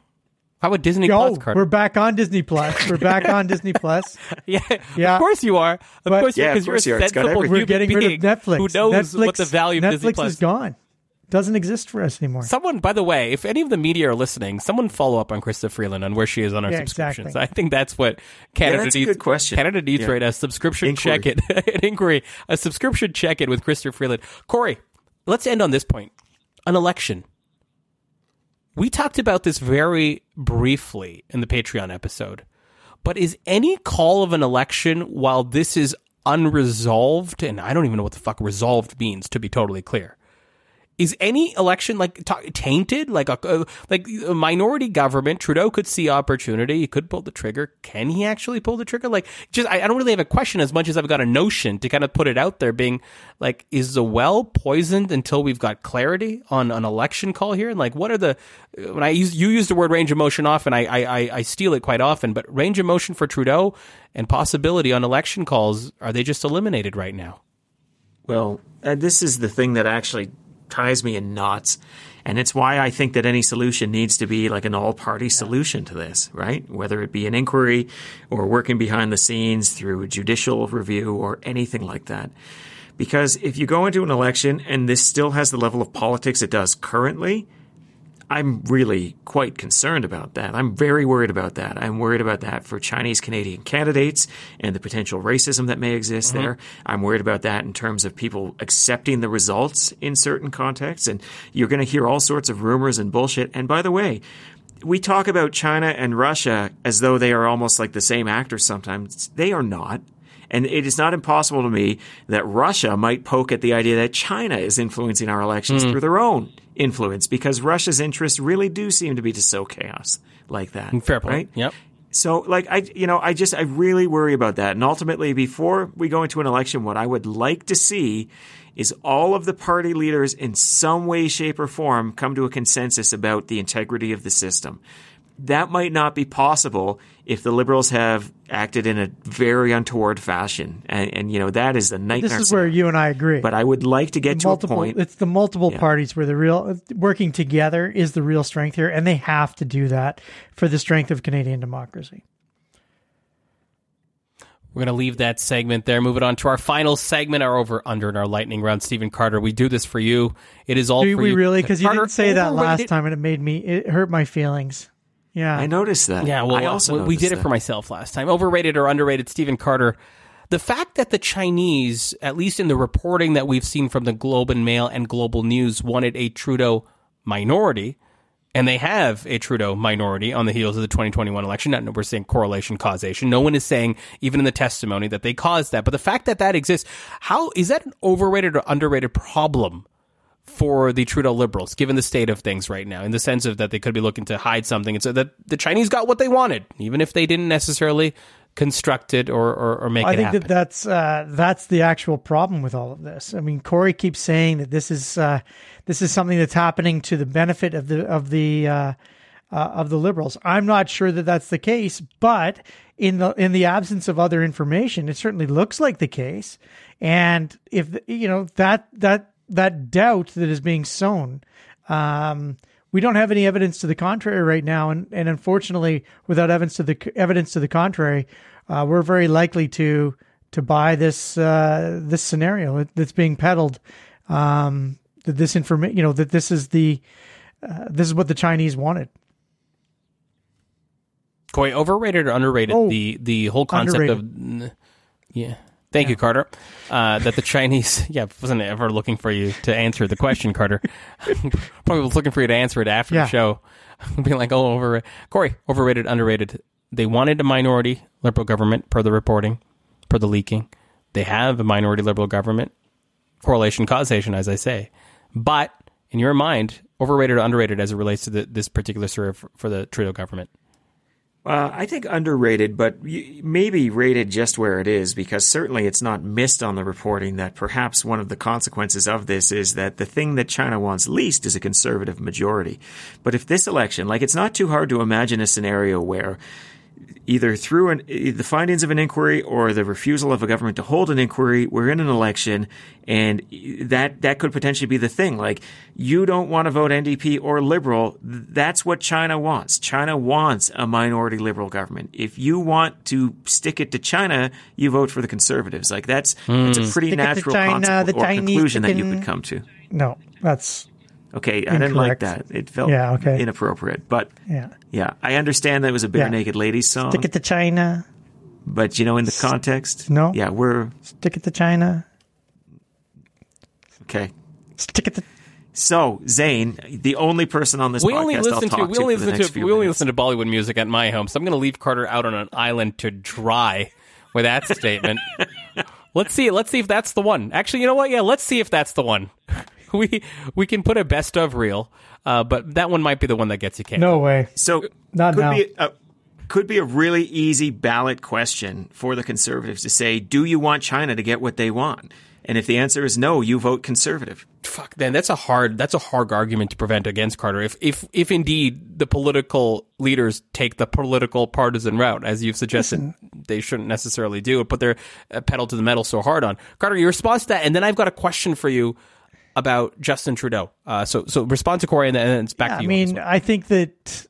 How about Disney Oh, Plus, Carter? we're back on Disney Plus. We're back on Disney Plus. yeah, Yeah. of course you are. Of But- course, you Yeah, of because course you you're are. a It's got sensible everything. We're human getting rid of Netflix. who knows Netflix, what the value of Netflix Disney Plus is gone. Doesn't exist for us anymore. Someone, by the way, if any of the media are listening, someone follow up on Chrystia Freeland on where she is on our Yeah, subscriptions. exactly. I think that's what Canada that's a needs. good question. Canada needs Yeah. right a subscription Inquiry. check it, an inquiry, a subscription check in with Chrystia Freeland. Corey, let's end on this point: an election. We talked about this very briefly in the Patreon episode, but is any call of an election while this is unresolved, and I don't even know what the fuck resolved means to be totally clear is any election like ta tainted? Like a uh, like a minority government trudeau could see opportunity. He could pull the trigger. Can he actually pull the trigger? Like just I, I don't really have a question as much as i've got a notion to kind of put it out there being like is the well poisoned until we've got clarity on an election call here? And like what are the when i use you use the word range of motion often i i i, I steal it quite often but range of motion for trudeau and possibility on election calls are they just eliminated right now? Well, uh, this is the thing that actually ties me in knots. And it's why I think that any solution needs to be like an all party solution to this, right? Whether it be an inquiry or working behind the scenes through a judicial review or anything like that. Because if you go into an election and this still has the level of politics it does currently, I'm really quite concerned about that. I'm very worried about that. I'm worried about that for Chinese Canadian candidates and the potential racism that may exist mm-hmm. there. I'm worried about that in terms of people accepting the results in certain contexts. And you're going to hear all sorts of rumors and bullshit. And by the way, we talk about China and Russia as though they are almost like the same actors sometimes. They are not. And it is not impossible to me that Russia might poke at the idea that China is influencing our elections hmm. through their own influence because Russia's interests really do seem to be to sow chaos like that. Mm, fair point Right? yep So, like, I, you know, I just, I really worry about that. And ultimately, before we go into an election, what I would like to see is all of the party leaders in some way, shape, or form come to a consensus about the integrity of the system. That might not be possible if the liberals have acted in a very untoward fashion. And, and you know, that is the nightmare. This is where you and I agree. But I would like to get to a point. it's the multiple Yeah. parties where the real working together is the real strength here, and they have to do that for the strength of Canadian democracy. We're going to leave that segment there. Move it on to our final segment, our over under in our lightning round. Stephen Carter, we do this for you. It is all Do for we you. really? Because you didn't say that last time, and it made me it hurt my feelings. Yeah, I noticed that. Yeah, well, I also we- we noticed did it that. for myself last time. Overrated or underrated, Stephen Carter. The fact that the Chinese, at least in the reporting that we've seen from the Globe and Mail and Global News, wanted a Trudeau minority, and they have a Trudeau minority on the heels of the 2021 election. Not we're saying correlation causation. No one is saying, even in the testimony, that they caused that. But the fact that that exists, how is that an overrated or underrated problem for the Trudeau liberals, given the state of things right now, in the sense of that they could be looking to hide something, and so that the Chinese got what they wanted, even if they didn't necessarily construct it or or, or make I it think happen. that that's uh, that's the actual problem with all of this. I mean, Corey keeps saying that this is uh, this is something that's happening to the benefit of the of the uh, uh, of the liberals. I'm not sure that that's the case, but in the in the absence of other information, it certainly looks like the case. And if you know that that that doubt that is being sown. Um, we don't have any evidence to the contrary right now, and, and unfortunately, without evidence to the evidence to the contrary, uh, we're very likely to to buy this uh, this scenario that's being peddled. Um, that this information, you know, that this is the uh, this is what the Chinese wanted. Corey, overrated or underrated Oh, the the whole concept underrated. of yeah. Thank you, Carter. Uh, that the Chinese, yeah, wasn't ever looking for you to answer the question, Carter. Probably was looking for you to answer it after Yeah. the show. Being like, oh, over Corey, overrated, underrated. They wanted a minority liberal government per the reporting, per the leaking. They have a minority liberal government. Correlation, causation, as I say. But in your mind, overrated or underrated as it relates to the, this particular survey for, for the Trudeau government? Uh, I think underrated, but maybe rated just where it is because certainly it's not missed on the reporting that perhaps one of the consequences of this is that the thing that China wants least is a conservative majority. But if this election, like it's not too hard to imagine a scenario where either through an, the findings of an inquiry or the refusal of a government to hold an inquiry, we're in an election, and that that could potentially be the thing. Like you don't want to vote NDP or Liberal. That's what China wants. China wants a minority Liberal government. If you want to stick it to China, you vote for the Conservatives. Like that's that's a hmm. pretty Stick natural China, consequence the or Chinese conclusion that you could come to. No, that's Okay, I didn't like that. It felt Yeah, okay. inappropriate, but. yeah. Yeah, I understand that it was a bare Yeah. naked ladies song. Stick it to China. But you know, in the context, No. yeah, we're Stick it to China. okay. Stick it to. So Zain, the only person on this we podcast only I'll listen to talk we only for listen to few we only minutes. listen to Bollywood music at my home. So I'm going to leave Carter out on an island to dry with that statement. let's see. Let's see if that's the one. Actually, you know what? Yeah, let's see if that's the one. We we can put a best of reel, uh, but that one might be the one that gets you canceled. No way. So Not could now. be a, could be a really easy ballot question for the conservatives to say, "Do you want China to get what they want?" And if the answer is no, you vote conservative. Fuck, then that's a hard that's a hard argument to prevent against Carter. If if if indeed the political leaders take the political partisan route, as you've suggested, they shouldn't necessarily do it, put their uh, pedal to the metal so hard on Carter. Your response to that, and then I've got a question for you about Justin Trudeau. Uh, so so respond to Corey, and then, it's back I to you. I mean. I think that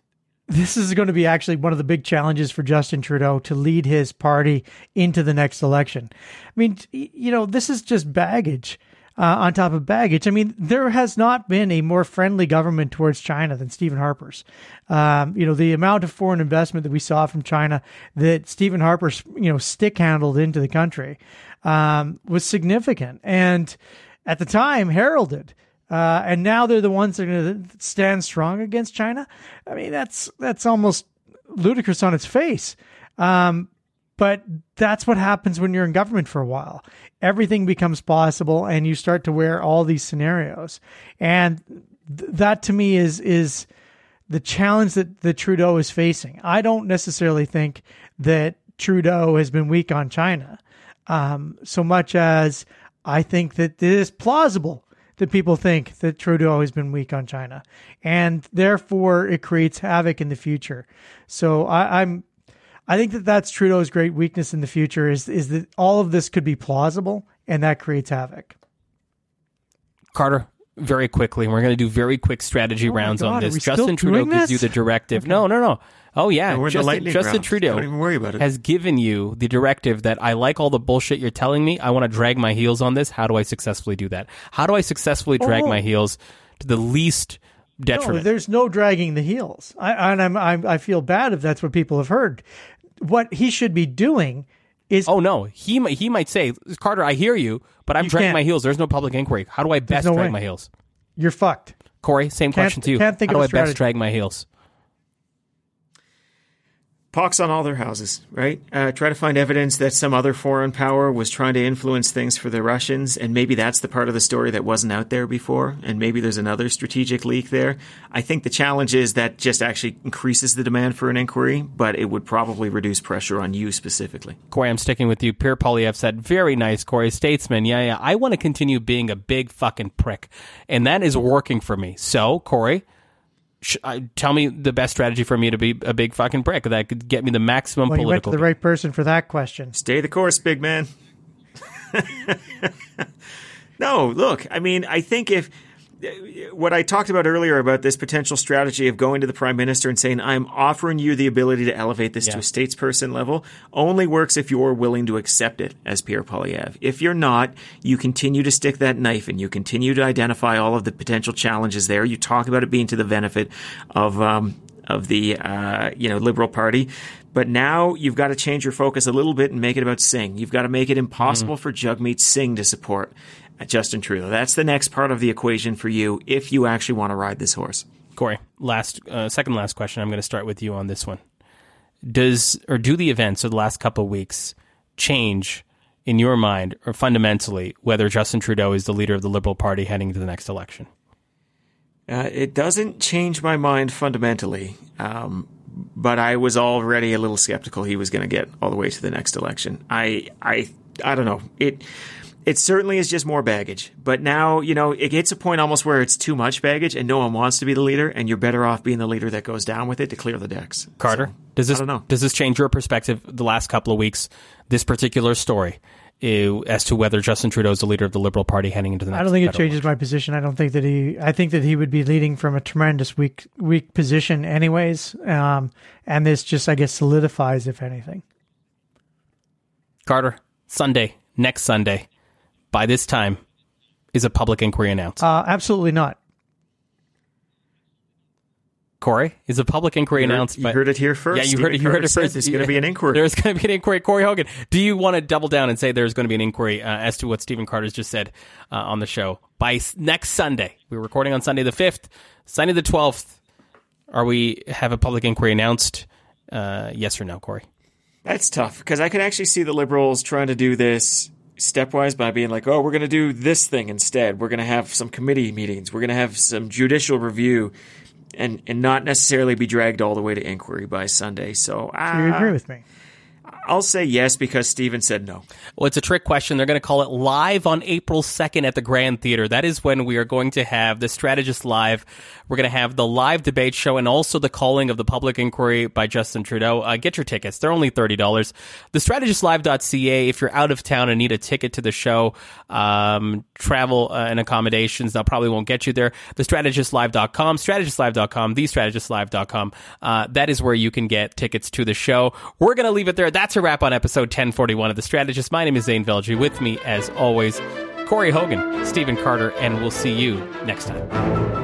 this is going to be actually one of the big challenges for Justin Trudeau to lead his party into the next election. I mean, you know, this is just baggage uh, on top of baggage. I mean, there has not been a more friendly government towards China than Stephen Harper's. Um, you know, the amount of foreign investment that we saw from China that Stephen Harper, you know, stick handled into the country um, was significant. And at the time, heralded. Uh, and now they're the ones that are going to stand strong against China. I mean, that's that's almost ludicrous on its face. Um, but that's what happens when you're in government for a while. Everything becomes possible, and you start to wear all these scenarios. And th- that to me is is the challenge that, the Trudeau is facing. I don't necessarily think that Trudeau has been weak on China um, so much as I think that it is plausible that people think that Trudeau has been weak on China, and therefore it creates havoc in the future. So I, I'm, I think that that's Trudeau's great weakness in the future is is that all of this could be plausible, and that creates havoc. Carter, very quickly, we're going to do very quick strategy Oh rounds God, on this. Justin Trudeau doing gives you the directive. No, no, no. Oh yeah, we're in the Justin, lightning Justin round. Trudeau Don't even worry about it. has given you the directive that I like all the bullshit you're telling me. I want to drag my heels on this. How do I successfully do that? How do I successfully drag Oh. my heels to the least No, detriment? there's no dragging the heels. I, and I'm, I'm I feel bad if that's what people have heard. What he should be doing is oh no, he might he might say, Carter, I hear you, but I'm You dragging can't. my heels. There's no public inquiry. How do I best no drag way. my heels? you're fucked. Corey, same Can't- question to you. can't think How of do a I strategy. best drag my heels? Pox on all their houses, right? Uh, try to find evidence that some other foreign power was trying to influence things for the Russians, and maybe that's the part of the story that wasn't out there before, and maybe there's another strategic leak there. I think the challenge is that just actually increases the demand for an inquiry, but it would probably reduce pressure on you specifically. Corey, I'm sticking with you. Pierre Poilievre said, very nice, Corey. Statesman, yeah, yeah. I want to continue being a big fucking prick. And that is working for me. So, Corey, sh- uh, tell me the best strategy for me to be a big fucking prick that could get me the maximum Well, you went to political. the right person for that question. Stay the course, big man. no, look, I mean, I think if what I talked about earlier about this potential strategy of going to the prime minister and saying, I'm offering you the ability to elevate this to a statesperson level only works if you're willing to accept it as Pierre Poilievre. If you're not, you continue to stick that knife and you continue to identify all of the potential challenges there. You talk about it being to the benefit of, um, of the uh, you know Liberal Party, But now you've got to change your focus a little bit and make it about Singh. You've got to make it impossible for Jagmeet Singh to support Justin Trudeau. That's the next part of the equation for you if you actually want to ride this horse. Corey, last uh, second last question. I'm going to start with you on this one. Does or do the events of the last couple of weeks change in your mind or fundamentally whether Justin Trudeau is the leader of the Liberal Party heading into the next election? Uh, it doesn't change my mind fundamentally, um, but I was already a little skeptical he was going to get all the way to the next election. I, I, I don't know. It, it certainly is just more baggage. But now, you know, it gets a point almost where it's too much baggage, and no one wants to be the leader, and you're better off being the leader that goes down with it to clear the decks. Carter, So, does this I don't know. does this change your perspective the last couple of weeks? This particular story uh, as to whether Justin Trudeau is the leader of the Liberal Party heading into the next. Election? I don't think it federal changes my position. I don't think that he. I think that he would be leading from a tremendous weak weak position, anyways. Um, and this just, I guess, solidifies, if anything. Carter, Sunday, next Sunday, by this time, is a public inquiry announced. Uh, absolutely not. Corey, is a public inquiry You heard- announced? you by- heard it here first. Yeah, you Stephen heard it. You heard it first. There's going to be an inquiry. There's going to be an inquiry. Corey Hogan, do you want to double down and say there's going to be an inquiry uh, as to what Stephen Carter's just said uh, on the show by s- next Sunday? We're recording on Sunday the fifth, Sunday the twelfth. Are we have a public inquiry announced? Uh, yes or no, Corey? That's tough because I can actually see the liberals trying to do this stepwise by being like, oh, we're going to do this thing instead. We're going to have some committee meetings. We're going to have some judicial review and, and not necessarily be dragged all the way to inquiry by Sunday. So Do you uh, agree with me? I'll say yes because Stephen said no. Well, it's a trick question. They're going to call it live on April 2nd at the Grand Theater. That is when we are going to have the Strategist Live. We're going to have the live debate show and also the calling of the public inquiry by Justin Trudeau. Uh, get your tickets. They're only $30. TheStrategistLive.ca. If you're out of town and need a ticket to the show, um, travel uh, and accommodations, that probably won't get you there. TheStrategistLive.com, StrategistLive.com, TheStrategistLive.com. Uh, that is where you can get tickets to the show. We're going to leave it there. That's a wrap on episode 1041 of The Strategist. My name is Zain Velji. With me, as always, Corey Hogan, Stephen Carter, and we'll see you next time.